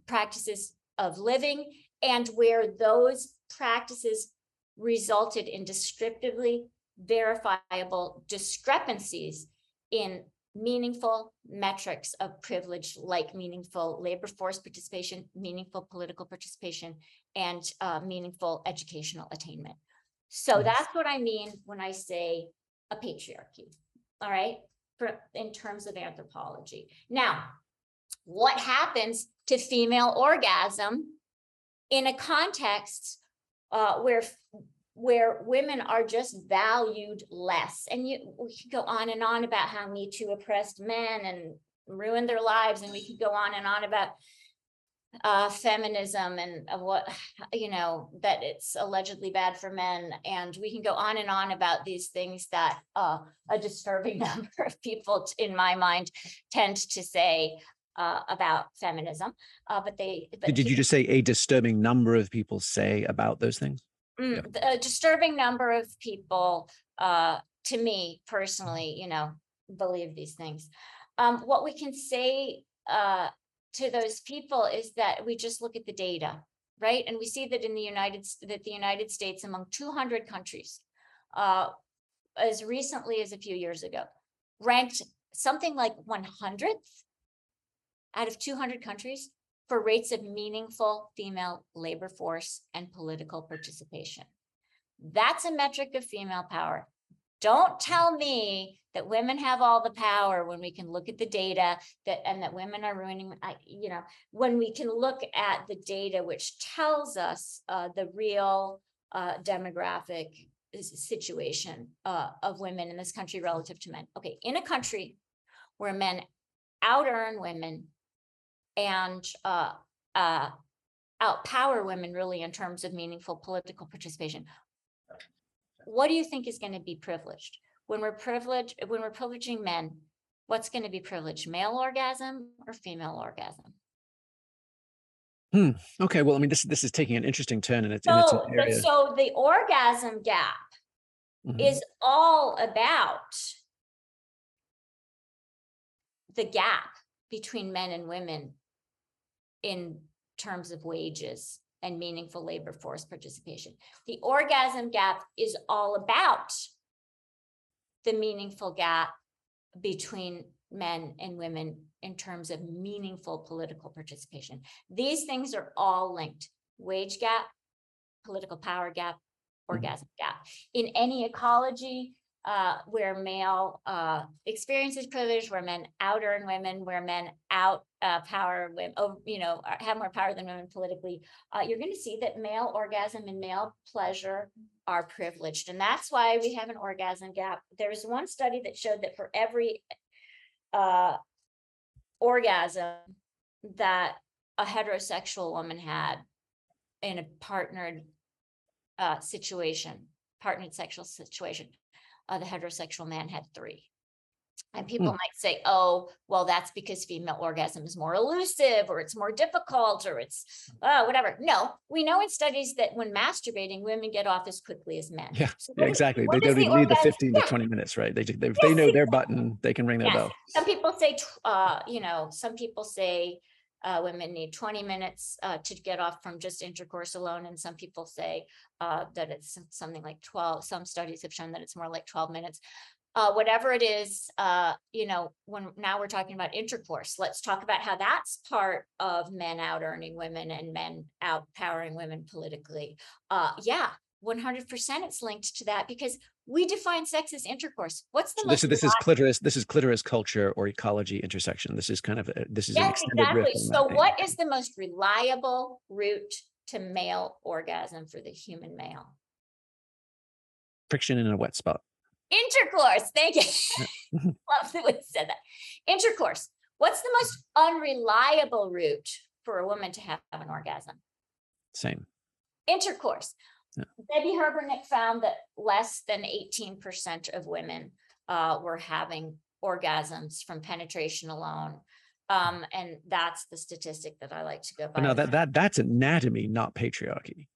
practices of living, and where those practices resulted in descriptively verifiable discrepancies in meaningful metrics of privilege like meaningful labor force participation, meaningful political participation, and uh, meaningful educational attainment. So that's what I mean when I say a patriarchy, all right? For, in terms of anthropology. Now, what happens to female orgasm in a context uh, where where women are just valued less? And you, we could go on and on about how Me Too oppressed men and ruined their lives, and we could go on and on about uh feminism and uh, what you know that it's allegedly bad for men and we can go on and on about these things that uh a disturbing number of people in my mind tend to say uh about feminism uh but they but Did did you just say a disturbing number of people say about those things? Mm, Yeah. A disturbing number of people, uh, to me personally, you know, believe these things. Um, what we can say, uh, to those people is that we just look at the data, right? And we see that in the United, that the United States among two hundred countries, uh, as recently as a few years ago, ranked something like one hundredth out of two hundred countries for rates of meaningful female labor force and political participation. That's a metric of female power. Don't tell me that women have all the power when we can look at the data that, and that women are ruining, you know, when we can look at the data which tells us uh, the real uh, demographic situation uh, of women in this country relative to men. Okay, in a country where men out earn women and uh, uh, outpower women really in terms of meaningful political participation. What do you think is going to be privileged? When we're privileged, when we're privileging men, what's going to be privileged? Male orgasm or female orgasm? Hmm. Okay, well, I mean, this this is taking an interesting turn, and it's, and it's an So, the- so orgasm gap Mhm. is all about the gap between men and women in terms of wages and meaningful labor force participation. The orgasm gap is all about the meaningful gap between men and women in terms of meaningful political participation. These things are all linked. Wage gap, political power gap, mm-hmm. orgasm gap. In any ecology uh, where male uh, experiences privilege, where men out earn women, where men out uh, power women, oh, you know, have more power than women politically, uh, you're going to see that male orgasm and male pleasure are privileged. And that's why we have an orgasm gap. There's one study that showed that for every uh, orgasm that a heterosexual woman had in a partnered uh, situation, partnered sexual situation, uh, the heterosexual man had three. And people Hmm. might say, oh, well, that's because female orgasm is more elusive or it's more difficult or it's uh, whatever. No, we know in studies that when masturbating, women get off as quickly as men. Yeah, So Yeah, is- exactly. They don't the even need the orgasm- 15 to 20 minutes, right? They, they, Yes, they know their button, they can ring their Yes. bell. Some people say, uh, you know, some people say uh, women need twenty minutes uh, to get off from just intercourse alone, and some people say uh, that it's something like twelve. Some studies have shown that it's more like twelve minutes. Uh, whatever it is, uh, you know, when now we're talking about intercourse, let's talk about how that's part of men out earning women and men out powering women politically. Uh, yeah, one hundred percent, it's linked to that because we define sex as intercourse. What's the So most this is this is clitoris. This is clitoris culture or ecology intersection. This is kind of a, this is Yes, exactly. So what is the most reliable route to male orgasm for the human male? friction in a wet spot? Intercourse. Thank you. Love the way you said that. Intercourse. What's the most unreliable route for a woman to have an orgasm? Same. Intercourse. Yeah. Debbie Herbenick found that less than 18% of women uh, were having orgasms from penetration alone. Um, and that's the statistic that I like to go by. Now that that that's anatomy, not patriarchy.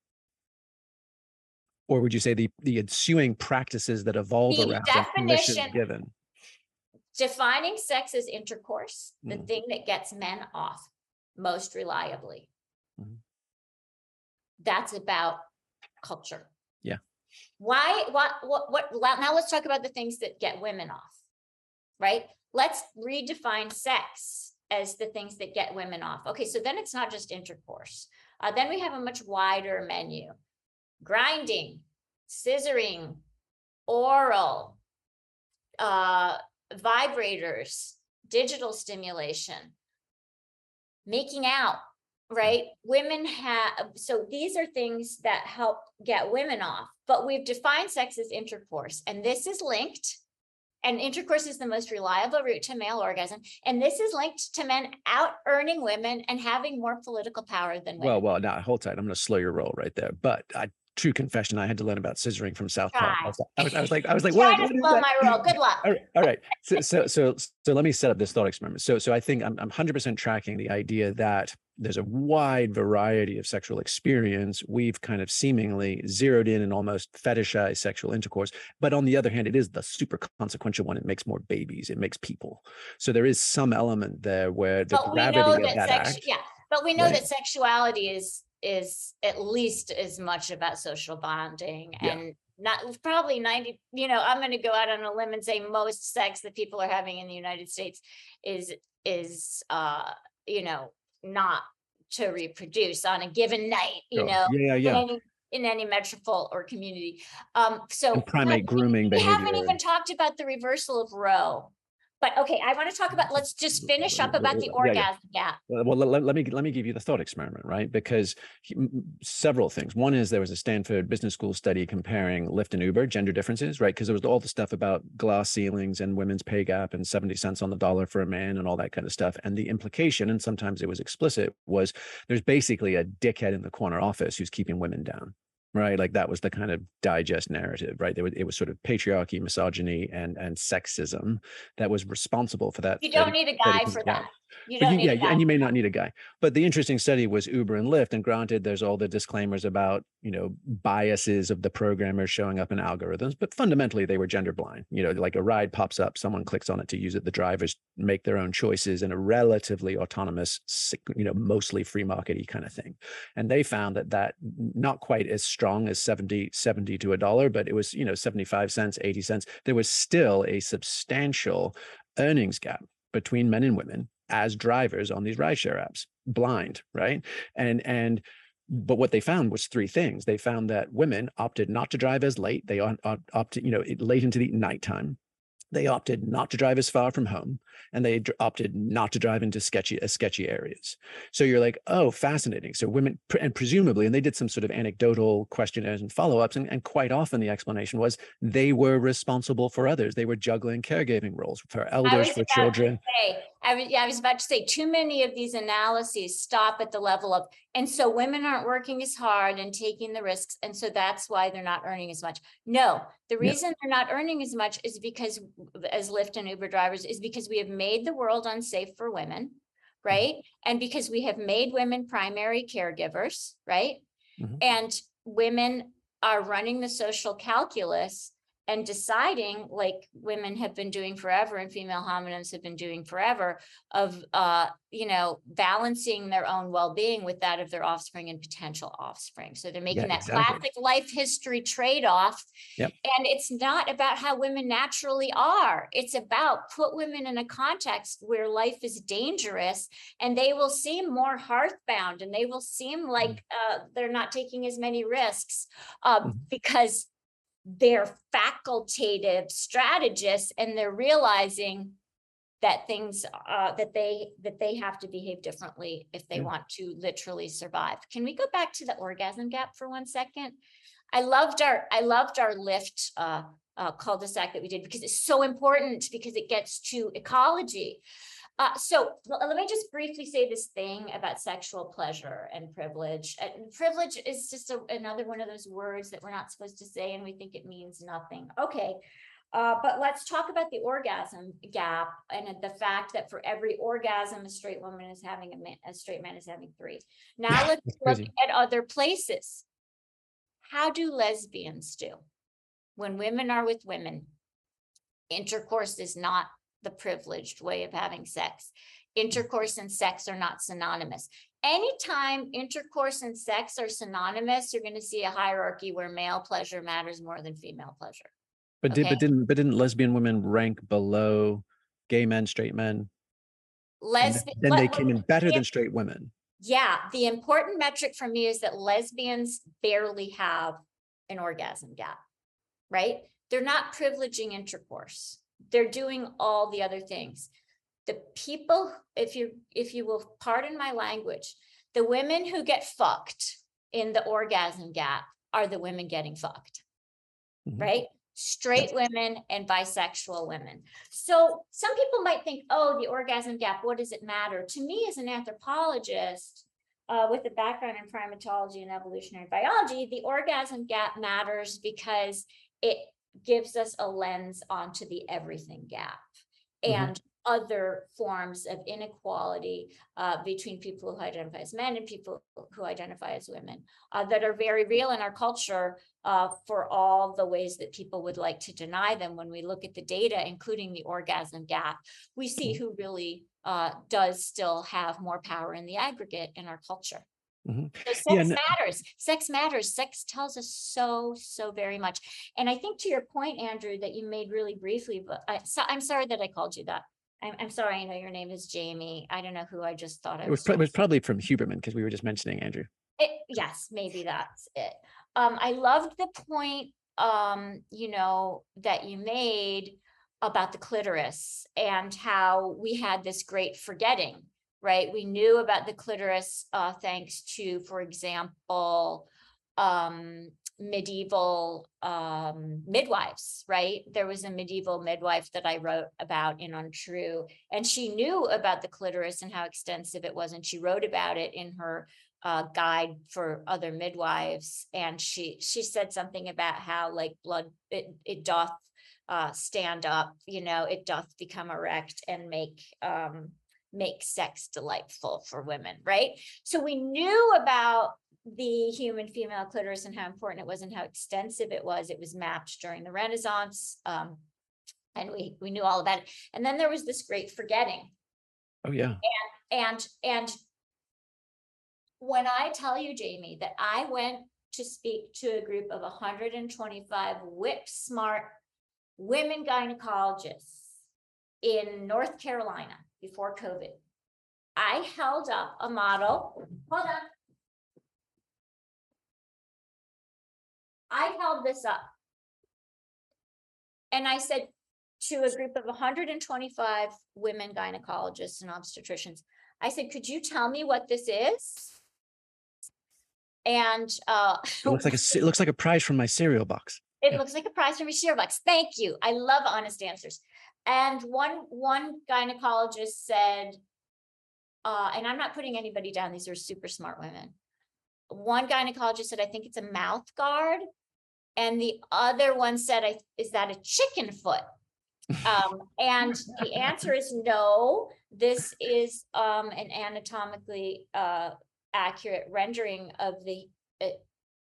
Or would you say the the ensuing practices that evolve The around definition- given? defining sex as intercourse, the Mm. thing that gets men off most reliably. Mhm. That's about culture. Yeah. Why, what, what, what, now let's talk about the things that get women off, right? Let's redefine sex as the things that get women off. Okay, so then it's not just intercourse. Uh, then we have a much wider menu. Grinding, scissoring, oral, uh, vibrators, digital stimulation, making out, right? Women have, so these are things that help get women off, but we've defined sex as intercourse, and this is linked. And intercourse is the most reliable route to male orgasm. And this is linked to men out earning women and having more political power than women. Well, well, now hold tight. I'm going to slow your roll right there. But I, true confession, I had to learn about scissoring from South Park. I was, I was, I was like, I was like, what? what is that?" my roll. Good luck. All right, all right. So, so, so, so let me set up this thought experiment. So, so I think I'm, I'm 100% tracking the idea that there's a wide variety of sexual experience. We've kind of seemingly zeroed in and almost fetishized sexual intercourse. But on the other hand, it is the super consequential one. It makes more babies. It makes people. So there is some element there where the But we gravity know of that that sex, act. yeah, but we know right? that sexuality is, is at least as much about social bonding Yeah. and not, probably ninety, you know, I'm gonna go out on a limb and say most sex that people are having in the United States is, is, uh, you know, not to reproduce on a given night, you know? Yeah, in yeah. any- In any metropole or community. Um, so. And primate we- grooming We haven't even talked about the reversal of Roe. But okay, I want to talk about, let's just finish up about the Yeah, yeah. orgasm gap. Well, let, let me let me give you the thought experiment, right? Because he- several things. One is there was a Stanford Business School study comparing Lyft and Uber gender differences, right? Because there was all the stuff about glass ceilings and women's pay gap and seventy cents on the dollar for a man and all that kind of stuff. And the implication, and sometimes it was explicit, was there's basically a dickhead in the corner office who's keeping women down. Right, like that was the kind of digest narrative, right? There was, it was sort of patriarchy, misogyny, and and sexism that was responsible for that. You don't 30 need a guy for that. You don't you, need yeah, and you may not need a guy. But the interesting study was Uber and Lyft. And granted, there's all the disclaimers about you know biases of the programmers showing up in algorithms, but fundamentally they were gender blind. You know, like a ride pops up, someone clicks on it to use it. The drivers make their own choices in a relatively autonomous, you know, mostly free markety kind of thing. And they found that that not quite as strong as 70, 70 to a dollar, but it was you know 75 cents, 80 cents. There was still a substantial earnings gap between men and women as drivers on these rideshare apps blind right? And and but what they found was three things. They found that women opted not to drive as late. They op- op- opted you know late into the nighttime they opted not to drive as far from home and they dr- opted not to drive into sketchy uh, sketchy areas. So you're like oh fascinating. So women pr- and presumably and they did some sort of anecdotal questionnaires and follow-ups and, and quite often the explanation was they were responsible for others. They were juggling caregiving roles for elders for children. say, I was, yeah, I was about to say, too many of these analyses stop at the level of, and so women aren't working as hard and taking the risks, and so that's why they're not earning as much. No, the Yeah. reason they're not earning as much is because, as Lyft and Uber drivers, is because we have made the world unsafe for women, right? And because we have made women primary caregivers, right? Mhm. And women are running the social calculus and deciding, like women have been doing forever and female hominins have been doing forever, of uh, you know, balancing their own well-being with that of their offspring and potential offspring. So they're making that exactly. classic life history trade-off. Yep. And it's not about how women naturally are. It's about put women in a context where life is dangerous and they will seem more hearthbound and they will seem like uh, they're not taking as many risks uh, Mhm. because they're facultative strategists and they're realizing that things uh, that they that they have to behave differently if they Yeah. want to literally survive. Can we go back to the orgasm gap for one second? I loved our I loved our Lyft uh, uh, cul-de-sac that we did because it's so important because it gets to ecology. Uh, so let me just briefly say this thing about sexual pleasure and privilege. And privilege is just a, another one of those words that we're not supposed to say, and we think it means nothing. Okay. Uh, but let's talk about the orgasm gap and the fact that for every orgasm, a straight woman is having a man, a straight man is having three. Now Yeah, let's look crazy. at other places. How do lesbians do? When women are with women, intercourse is not the privileged way of having sex. Mm. Intercourse and sex are not synonymous. Anytime intercourse and sex are synonymous, you're going to see a hierarchy where male pleasure matters more than female pleasure. But did but didn't but didn't lesbian women rank below gay men, straight men? Lesbian. then they came in better than straight women. Yeah, the important metric for me is that lesbians barely have an orgasm gap, right? They're not privileging intercourse. They're doing all the other things. The people, if you if you will pardon my language, the women who get fucked in the orgasm gap are the women getting fucked, Mhm. right? Straight women and bisexual women. So some people might think, oh, the orgasm gap, what does it matter? To me, as an anthropologist, uh, with a background in primatology and evolutionary biology, the orgasm gap matters because it gives us a lens onto the everything gap Mhm. and other forms of inequality uh, between people who identify as men and people who identify as women uh, that are very real in our culture uh, for all the ways that people would like to deny them. When we look at the data, including the orgasm gap, we see who really uh, does still have more power in the aggregate in our culture. Mhm. So sex Yeah, no- matters. Sex matters. Sex tells us so, so very much. And I think to your point, Andrew, that you made really briefly, but I, so, I'm sorry that I called you that. I'm, I'm sorry. I know your name is Jamie. I don't know who I just thought I It was, was. pro- it was probably from Huberman because we were just mentioning Andrew. it, yes, maybe that's it. Um, I loved the point, um, you know, that you made about the clitoris and how we had this great forgetting, right? We knew about the clitoris, uh, thanks to, for example, um, medieval, um, midwives, right? There was a medieval midwife that I wrote about in Untrue, and she knew about the clitoris and how extensive it was, and she wrote about it in her uh, guide for other midwives, and she she said something about how like blood it it doth uh, stand up, you know, it doth become erect and make um, make sex delightful for women, right? So we knew about the human female clitoris and how important it was and how extensive it was. It was mapped during the Renaissance. Um, and we we knew all about it. And then there was this great forgetting Oh yeah. and and when I tell you, Jamie, that I went to speak to a group of 125 whip smart women gynecologists in North Carolina before COVID, I held up a model. Hold on. I held this up. And I said to a group of 125 women gynecologists and obstetricians, I said, could you tell me what this is? And uh, It looks like a it looks like a prize from my cereal box. it yeah. looks like a prize from your cereal box. Thank you. I love honest answers. And one, one gynecologist said, uh, and I'm not putting anybody down, these are super smart women. One gynecologist said, I think it's a mouth guard. And the other one said, I, is that a chicken foot? Um, and the answer is no, this is, um, an anatomically, uh, accurate rendering of the, uh,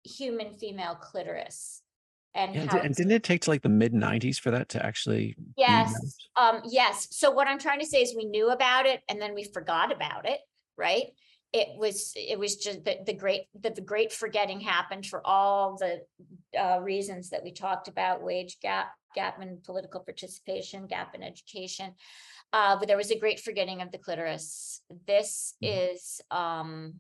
human female clitoris. And And, how and didn't it take to like the mid '90s for that to actually? Yes, um, yes. So what I'm trying to say is we knew about it and then we forgot about it, right? It was, it was just the, the great, the, the great forgetting happened for all the uh, reasons that we talked about, wage gap, gap in political participation, gap in education. Uh, but there was a great forgetting of the clitoris. This Mhm. is, um,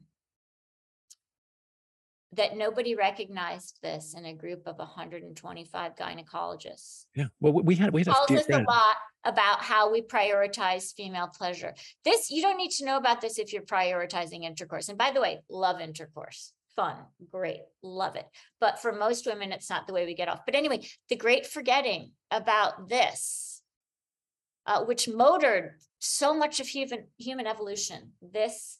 that nobody recognized this in a group of hundred and twenty-five gynecologists Yeah. Well, we had we had a tells us a lot about how we prioritize female pleasure. This, you don't need to know about this if you're prioritizing intercourse. And by the way, love intercourse, fun, great, love it. But for most women, it's not the way we get off. But anyway, the great forgetting about this, uh, which motored so much of human, human evolution, this,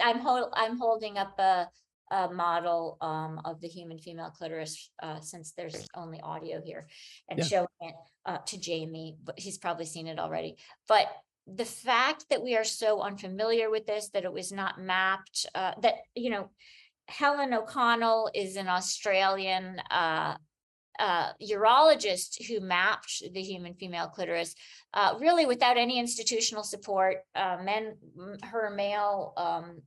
I'm I'm holding up a, a model, um, of the human female clitoris, uh, since there's only audio here and Yeah. showing it uh, to Jamie, but he's probably seen it already. But the fact that we are so unfamiliar with this, that it was not mapped, uh, that, you know, Helen O'Connell is an Australian uh, uh, urologist who mapped the human female clitoris, uh, really without any institutional support. Uh, men, her male um,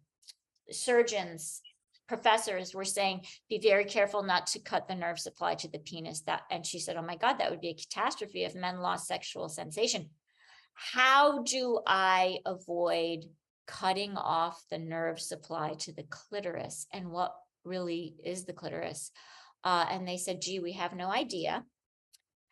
surgeons, professors were saying, be very careful not to cut the nerve supply to the penis. That, and she said, oh my God, that would be a catastrophe if men lost sexual sensation. How do I avoid cutting off the nerve supply to the clitoris? And what really is the clitoris? Uh, and they said, gee, we have no idea.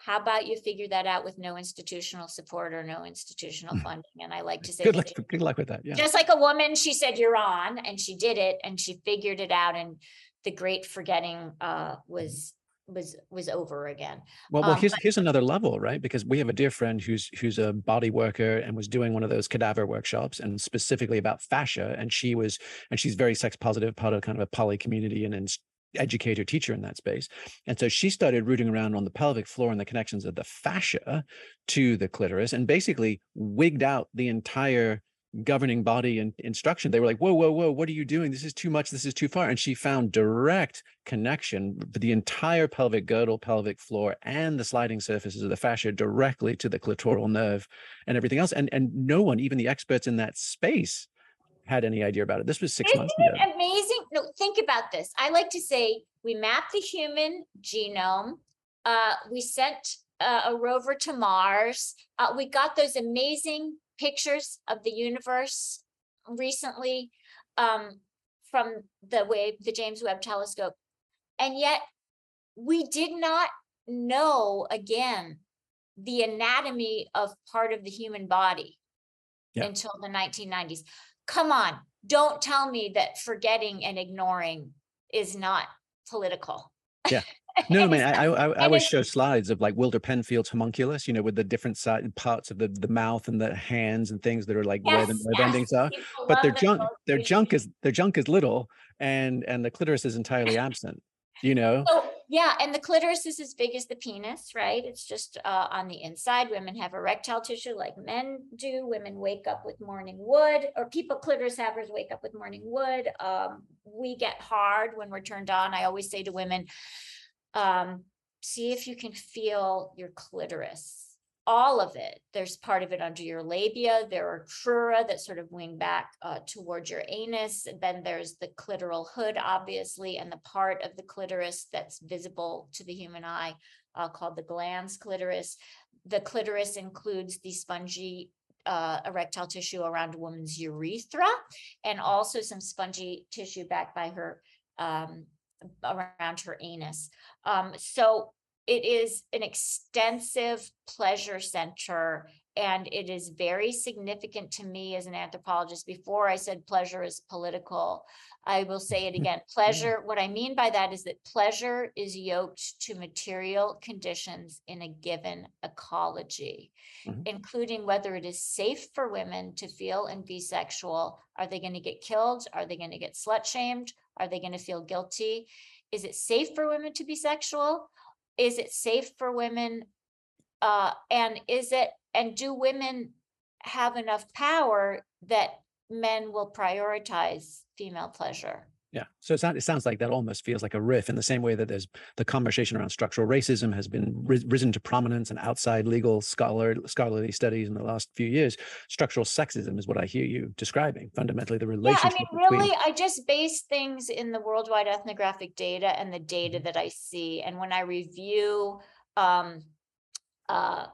How about you figure that out with no institutional support or no institutional Hmm. funding? And I like to say, Good luck. Good luck with that. Yeah. just like a woman, she said, you're on, and she did it, and she figured it out, and the great forgetting uh was was was over again. Well, well, Um, here's but- here's another level, right? Because we have a dear friend who's who's a body worker and was doing one of those cadaver workshops, and specifically about fascia. And she was, and she's very sex positive, part of kind of a poly community, and an ins- educator teacher in that space. And so she started rooting around on the pelvic floor and the connections of the fascia to the clitoris, and basically wigged out the entire governing body and instruction. They were like, whoa, whoa, whoa, what are you doing? This is too much. This is too far. And she found direct connection the entire pelvic girdle, pelvic floor, and the sliding surfaces of the fascia directly to the clitoral nerve and everything else. And and no one, even the experts in that space, had any idea about it. This was 6 Isn't months it ago. amazing? No, think about this. I like to say we mapped the human genome. Uh, we sent uh, a rover to Mars. Uh, we got those amazing pictures of the universe recently um, from the way the James Webb Telescope, and yet we did not know again the anatomy of part of the human body Yeah. until the 1990s. Come on, don't tell me that forgetting and ignoring is not political. Yeah. No, man, I, I, I always show slides of like Wilder Penfield's homunculus, you know, with the different side parts of the, the mouth and the hands and things that are like where the Yes, nerve yes, endings are. people But their junk, their junk is their junk is little, and and the clitoris is entirely absent. You know, So, yeah, and the clitoris is as big as the penis, right? It's just uh, on the inside. Women have erectile tissue like men do. Women wake up with morning wood, or people clitoris havers wake up with morning wood. Um, we get hard when we're turned on. I always say to women, um, see if you can feel your clitoris. All of it. There's part of it under your labia. There are crura that sort of wing back uh, towards your anus. Then there's the clitoral hood, obviously, and the part of the clitoris that's visible to the human eye uh, called the glans clitoris. The clitoris includes the spongy uh, erectile tissue around a woman's urethra and also some spongy tissue back by her um, around her anus. Um, so it is an extensive pleasure center and it is very significant to me as an anthropologist. Before I said pleasure is political, I will say it again. Pleasure, what I mean by that is that pleasure is yoked to material conditions in a given ecology, Mhm. including whether it is safe for women to feel and be sexual. Are they going to get killed? Are they going to get slut shamed? Are they going to feel guilty? Is it safe for women to be sexual? Is it safe for women? Uh, and is it, and do women have enough power that men will prioritize female pleasure? Yeah. So not, it sounds like that almost feels like a riff in the same way that there's the conversation around structural racism has been risen to prominence and outside legal scholar scholarly studies in the last few years. Structural sexism is what I hear you describing. Fundamentally, the relationship. Yeah, I mean, between really, I just base things in the worldwide ethnographic data and the data Mm-hmm. that I see. And when I review um uh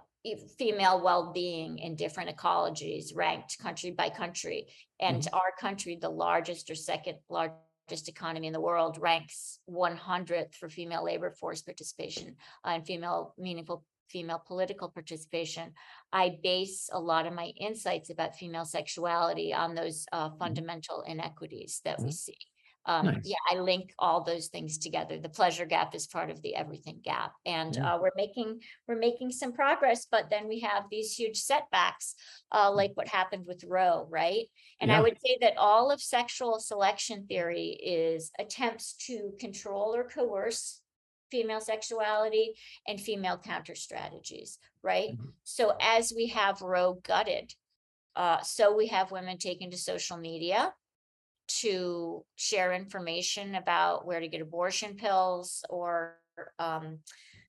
female well-being in different ecologies ranked country by country. And Mm-hmm. our country, the largest or second largest economy in the world, ranks 100th for female labor force participation uh, and female meaningful female political participation. I base a lot of my insights about female sexuality on those uh, fundamental inequities that we Mhm. see. Um, Nice. yeah, I link all those things together. The pleasure gap is part of the everything gap, and Yeah. uh, we're making we're making some progress. But then we have these huge setbacks, uh, like what happened with Roe, right? And I would say that all of sexual selection theory is attempts to control or coerce female sexuality and female counter strategies, right? Mhm. So as we have Roe gutted, uh, so we have women taken to social media to share information about where to get abortion pills or um,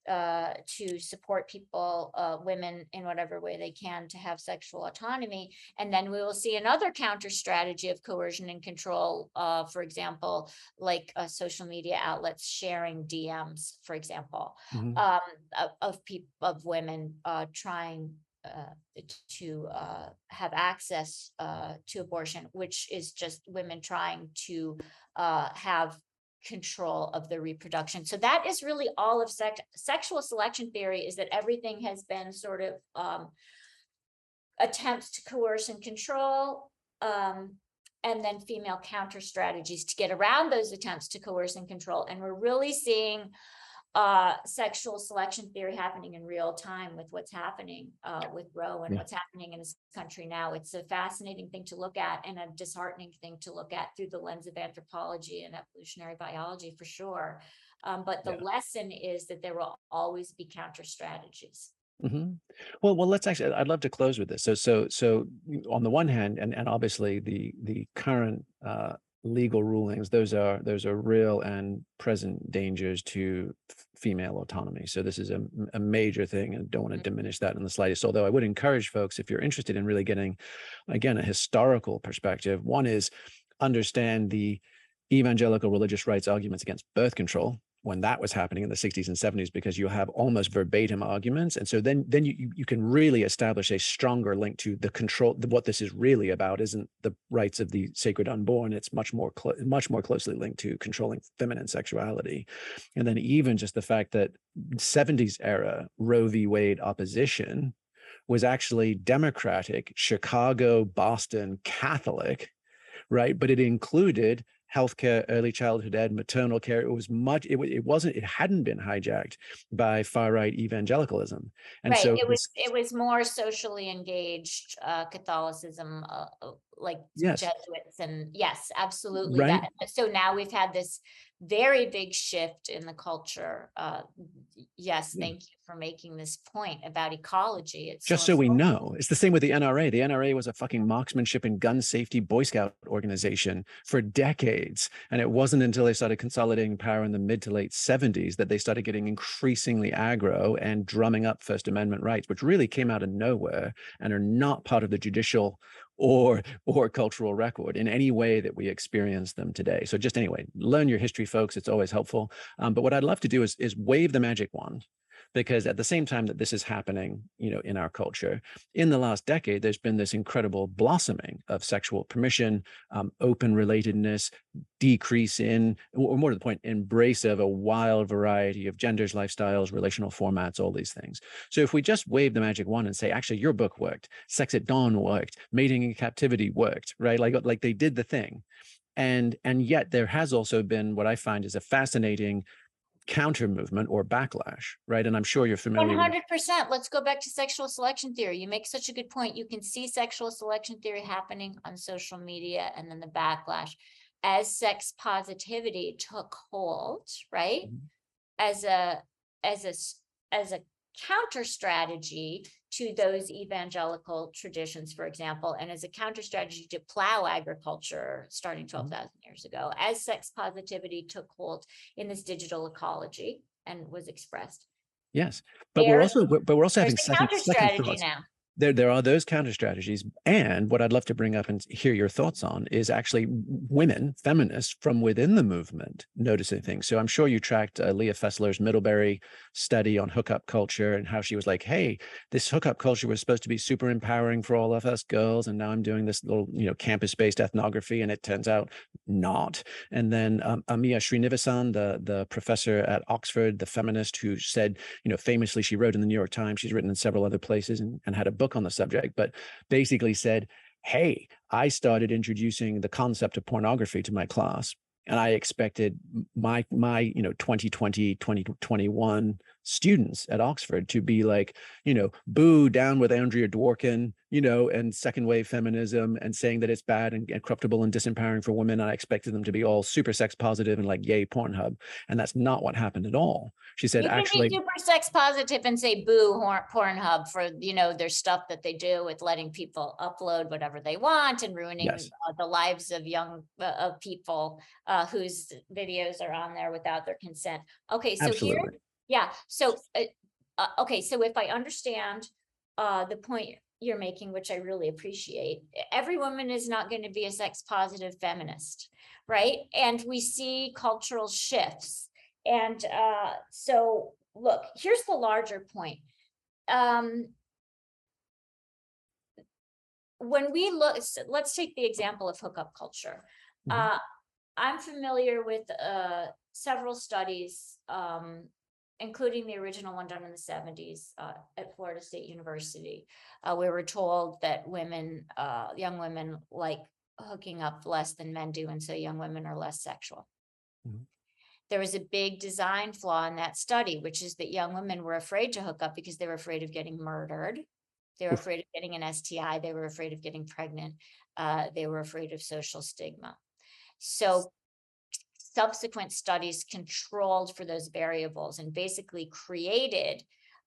uh, to support people, uh, women in whatever way they can to have sexual autonomy. And then we will see another counter strategy of coercion and control, uh, for example, like uh, social media outlets sharing DMs, for example Mhm. um, of, of people, of women, uh, trying, to, uh, have access, uh, to abortion, which is just women trying to, uh, have control of the reproduction. So that is really all of sex, sexual selection theory is that everything has been sort of, um, attempts to coerce and control, um, and then female counter strategies to get around those attempts to coerce and control. And we're really seeing uh sexual selection theory happening in real time with what's happening uh with Roe and Yeah. what's happening in this country now. It's a fascinating thing to look at and a disheartening thing to look at through the lens of anthropology and evolutionary biology for sure. Um, but the Yeah. lesson is that there will always be counter strategies. Mm-hmm. Well, well, let's actually. I'd love to close with this. So, so, so on the one hand, and and obviously the the current uh, legal rulings, those are those are real and present dangers to female autonomy. So this is a, a major thing, and don't want to Mhm. diminish that in the slightest. Although I would encourage folks, if you're interested in really getting, again, a historical perspective, one is understand the evangelical religious rights arguments against birth control when that was happening in the 60s and 70s because you have almost verbatim arguments and so then then you you- can really establish a stronger link to the control what this is really about isn't the rights of the sacred unborn it's much more clo- much more closely linked to controlling feminine sexuality and then even just the fact that 70s era roe v wade opposition was actually democratic chicago boston catholic right? But it included healthcare, early childhood ed, maternal care. It was much. It, it wasn't. It hadn't been hijacked by far right evangelicalism, and right. so it was it was more socially engaged uh Catholicism, uh, uh, like Yes. Jesuits, and yes, absolutely. Right. That so now we've had this very big shift in the culture. Uh, yes, Yeah. thank you for making this point about ecology. It's just so we know, it's the same with the NRA. The NRA was a fucking marksmanship and gun safety Boy Scout organization for decades. And it wasn't until they started consolidating power in the mid to late 70s that they started getting increasingly aggro and drumming up First Amendment rights, which really came out of nowhere and are not part of the judicial or or cultural record in any way that we experience them today. So just anyway, learn your history, folks. It's always helpful. Um, but what I'd love to do is is wave the magic wand because at the same time that this is happening, you know, in our culture, in the last decade, there's been this incredible blossoming of sexual permission, um, open relatedness, decrease in, or more to the point, embrace of a wild variety of genders, lifestyles, relational formats, all these things. So if we just wave the magic wand and say, actually, your book worked, Sex at Dawn worked, Mating in Captivity worked, right? Like, like they did the thing. And and yet there has also been what I find is a fascinating counter movement or backlash, right? And I'm sure you're familiar. hundred percent. Let's go back to sexual selection theory. You make such a good point. You can see sexual selection theory happening on social media and then the backlash. As sex positivity took hold, right? Mhm. As a, as a as a counter strategy to those evangelical traditions, for example, and as a counter strategy to plow agriculture starting Mm-hmm. twelve thousand years ago, as sex positivity took hold in this digital ecology and was expressed. Yes, but we're also but we're also having second, second strategy thoughts. now. There there are those counter strategies and what i'd love to bring up and hear your thoughts on is actually women feminists from within the movement noticing things. So i'm sure you tracked uh, leah fessler's middlebury study on hookup culture and how she was like hey this hookup culture was supposed to be super empowering for all of us girls and now i'm doing this little you know campus based ethnography and it turns out not. And then um, amia srinivasan the the professor at oxford the feminist who said you know famously she wrote in the new york times she's written in several other places and, and had a book on the subject but basically said hey i started introducing the concept of pornography to my class and i expected my my you know 2020 2021 students at oxford to be like you know boo down with andrea dworkin you know and second wave feminism and saying that it's bad and, and corruptible and disempowering for women i expected them to be all super sex positive and like yay pornhub and that's not what happened at all she said You can actually be super sex positive and say boo Pornhub for, you know, their stuff that they do with letting people upload whatever they want and ruining Yes. uh, the lives of young, uh, of people uh, whose videos are on there without their consent. Okay, so here, absolutely yeah, so, uh, uh, okay, so if I understand uh, the point you're making, which I really appreciate, every woman is not going to be a sex positive feminist, right? And we see cultural shifts. And uh, so, look, here's the larger point. Um, when we look, let's take the example of hookup culture. Mhm. Uh, I'm familiar with uh, several studies, um, including the original one done in the 70s uh, at Florida State University. Uh, we were told that women, uh, young women, like hooking up less than men do, and so young women are less sexual. Mhm. There was a big design flaw in that study, which is that young women were afraid to hook up because they were afraid of getting murdered. They were afraid of getting an STI. They were afraid of getting pregnant. Uh, they were afraid of social stigma. So subsequent studies controlled for those variables and basically created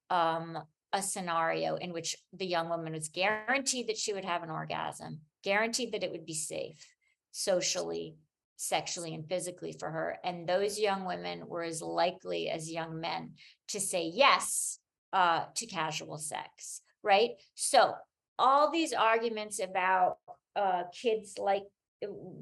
um, a scenario in which the young woman was guaranteed that she would have an orgasm, guaranteed that it would be safe socially, sexually, and physically for her. And those young women were as likely as young men to say yes uh, to casual sex, right? So all these arguments about uh, kids like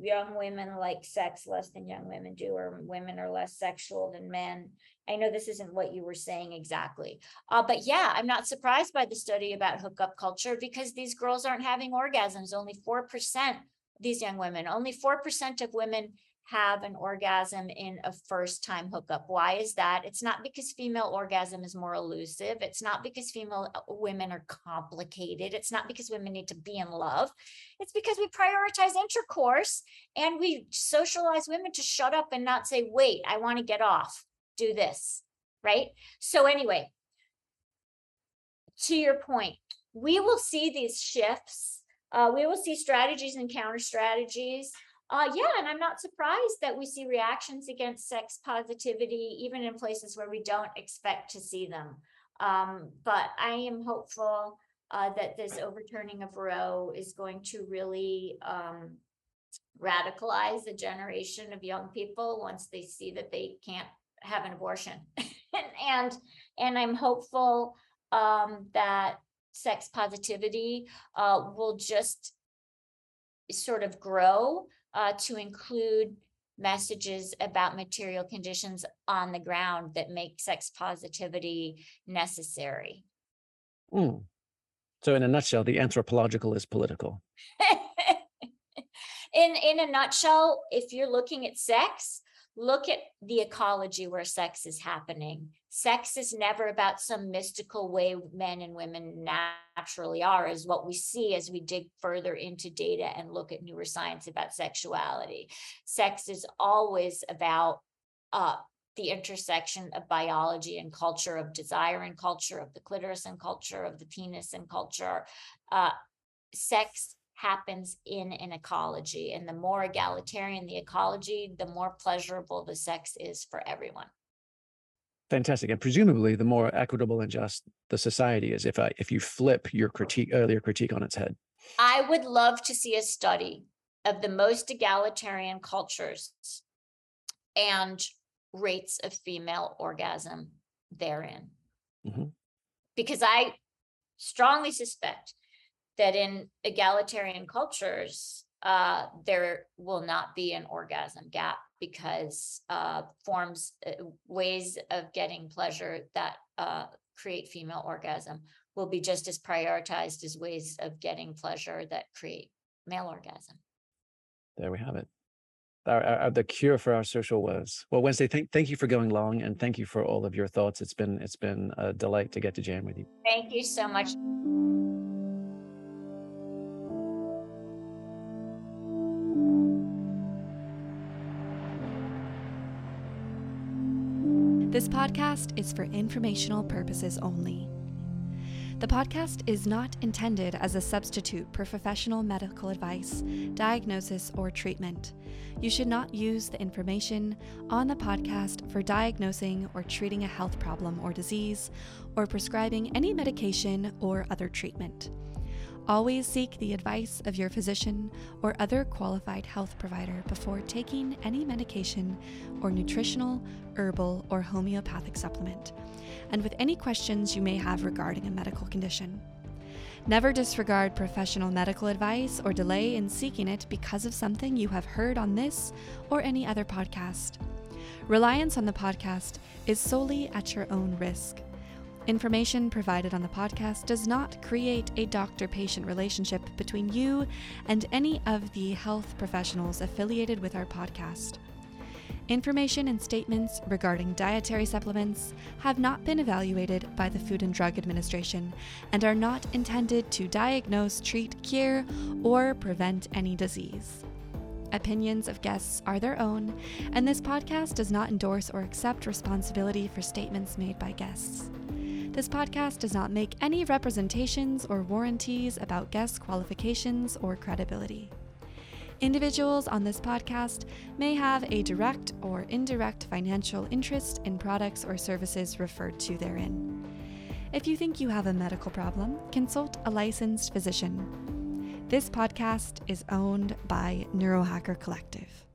young women like sex less than young women do, or women are less sexual than men. I know this isn't what you were saying exactly. Uh, but yeah, I'm not surprised by the study about hookup culture because these girls aren't having orgasms. Only 4%, these young women, only 4% of women have an orgasm in a first time hookup. Why is that? It's not because female orgasm is more elusive. It's not because female uh, women are complicated. It's not because women need to be in love. It's because we prioritize intercourse and we socialize women to shut up and not say, wait, I want to get off, do this. Right. So, anyway, to your point, we will see these shifts. Uh, we will see strategies and counter strategies. Uh, yeah, and I'm not surprised that we see reactions against sex positivity, even in places where we don't expect to see them. Um, but I am hopeful uh, that this overturning of Roe is going to really um, radicalize a generation of young people once they see that they can't have an abortion. and and I'm hopeful um, that sex positivity uh, will just sort of grow uh, to include messages about material conditions on the ground that make sex positivity necessary. Mm. So, in a nutshell, the anthropological is political. in in a nutshell, if you're looking at sex, look at the ecology where sex is happening. Sex is never about some mystical way men and women naturally are, is what we see as we dig further into data and look at newer science about sexuality. Sex is always about uh, the intersection of biology and culture, of desire and culture, of the clitoris and culture, of the penis and culture. Uh, sex happens in an ecology. And the more egalitarian the ecology, the more pleasurable the sex is for everyone. Fantastic. And presumably the more equitable and just the society is if I if you flip your critique earlier critique on its head. I would love to see a study of the most egalitarian cultures and rates of female orgasm therein. Mm-hmm. Because I strongly suspect that in egalitarian cultures, uh, there will not be an orgasm gap because uh, forms, uh, ways of getting pleasure that uh, create female orgasm will be just as prioritized as ways of getting pleasure that create male orgasm. There we have it. Our, our, the cure for our social woes. Well, Wednesday, thank thank you for going long, and thank you for all of your thoughts. It's been it's been a delight to get to jam with you. Thank you so much. This podcast is for informational purposes only. The podcast is not intended as a substitute for professional medical advice, diagnosis, or treatment. You should not use the information on the podcast for diagnosing or treating a health problem or disease, or prescribing any medication or other treatment. Always seek the advice of your physician or other qualified health provider before taking any medication or nutritional, herbal, or homeopathic supplement, and with any questions you may have regarding a medical condition. Never disregard professional medical advice or delay in seeking it because of something you have heard on this or any other podcast. Reliance on the podcast is solely at your own risk. Information provided on the podcast does not create a doctor patient relationship between you and any of the health professionals affiliated with our podcast. Information and statements regarding dietary supplements have not been evaluated by the Food and Drug Administration and are not intended to diagnose, treat, cure, or prevent any disease. Opinions of guests are their own, and this podcast does not endorse or accept responsibility for statements made by guests. This podcast does not make any representations or warranties about guest qualifications or credibility. Individuals on this podcast may have a direct or indirect financial interest in products or services referred to therein. If you think you have a medical problem, consult a licensed physician. This podcast is owned by Neurohacker Collective.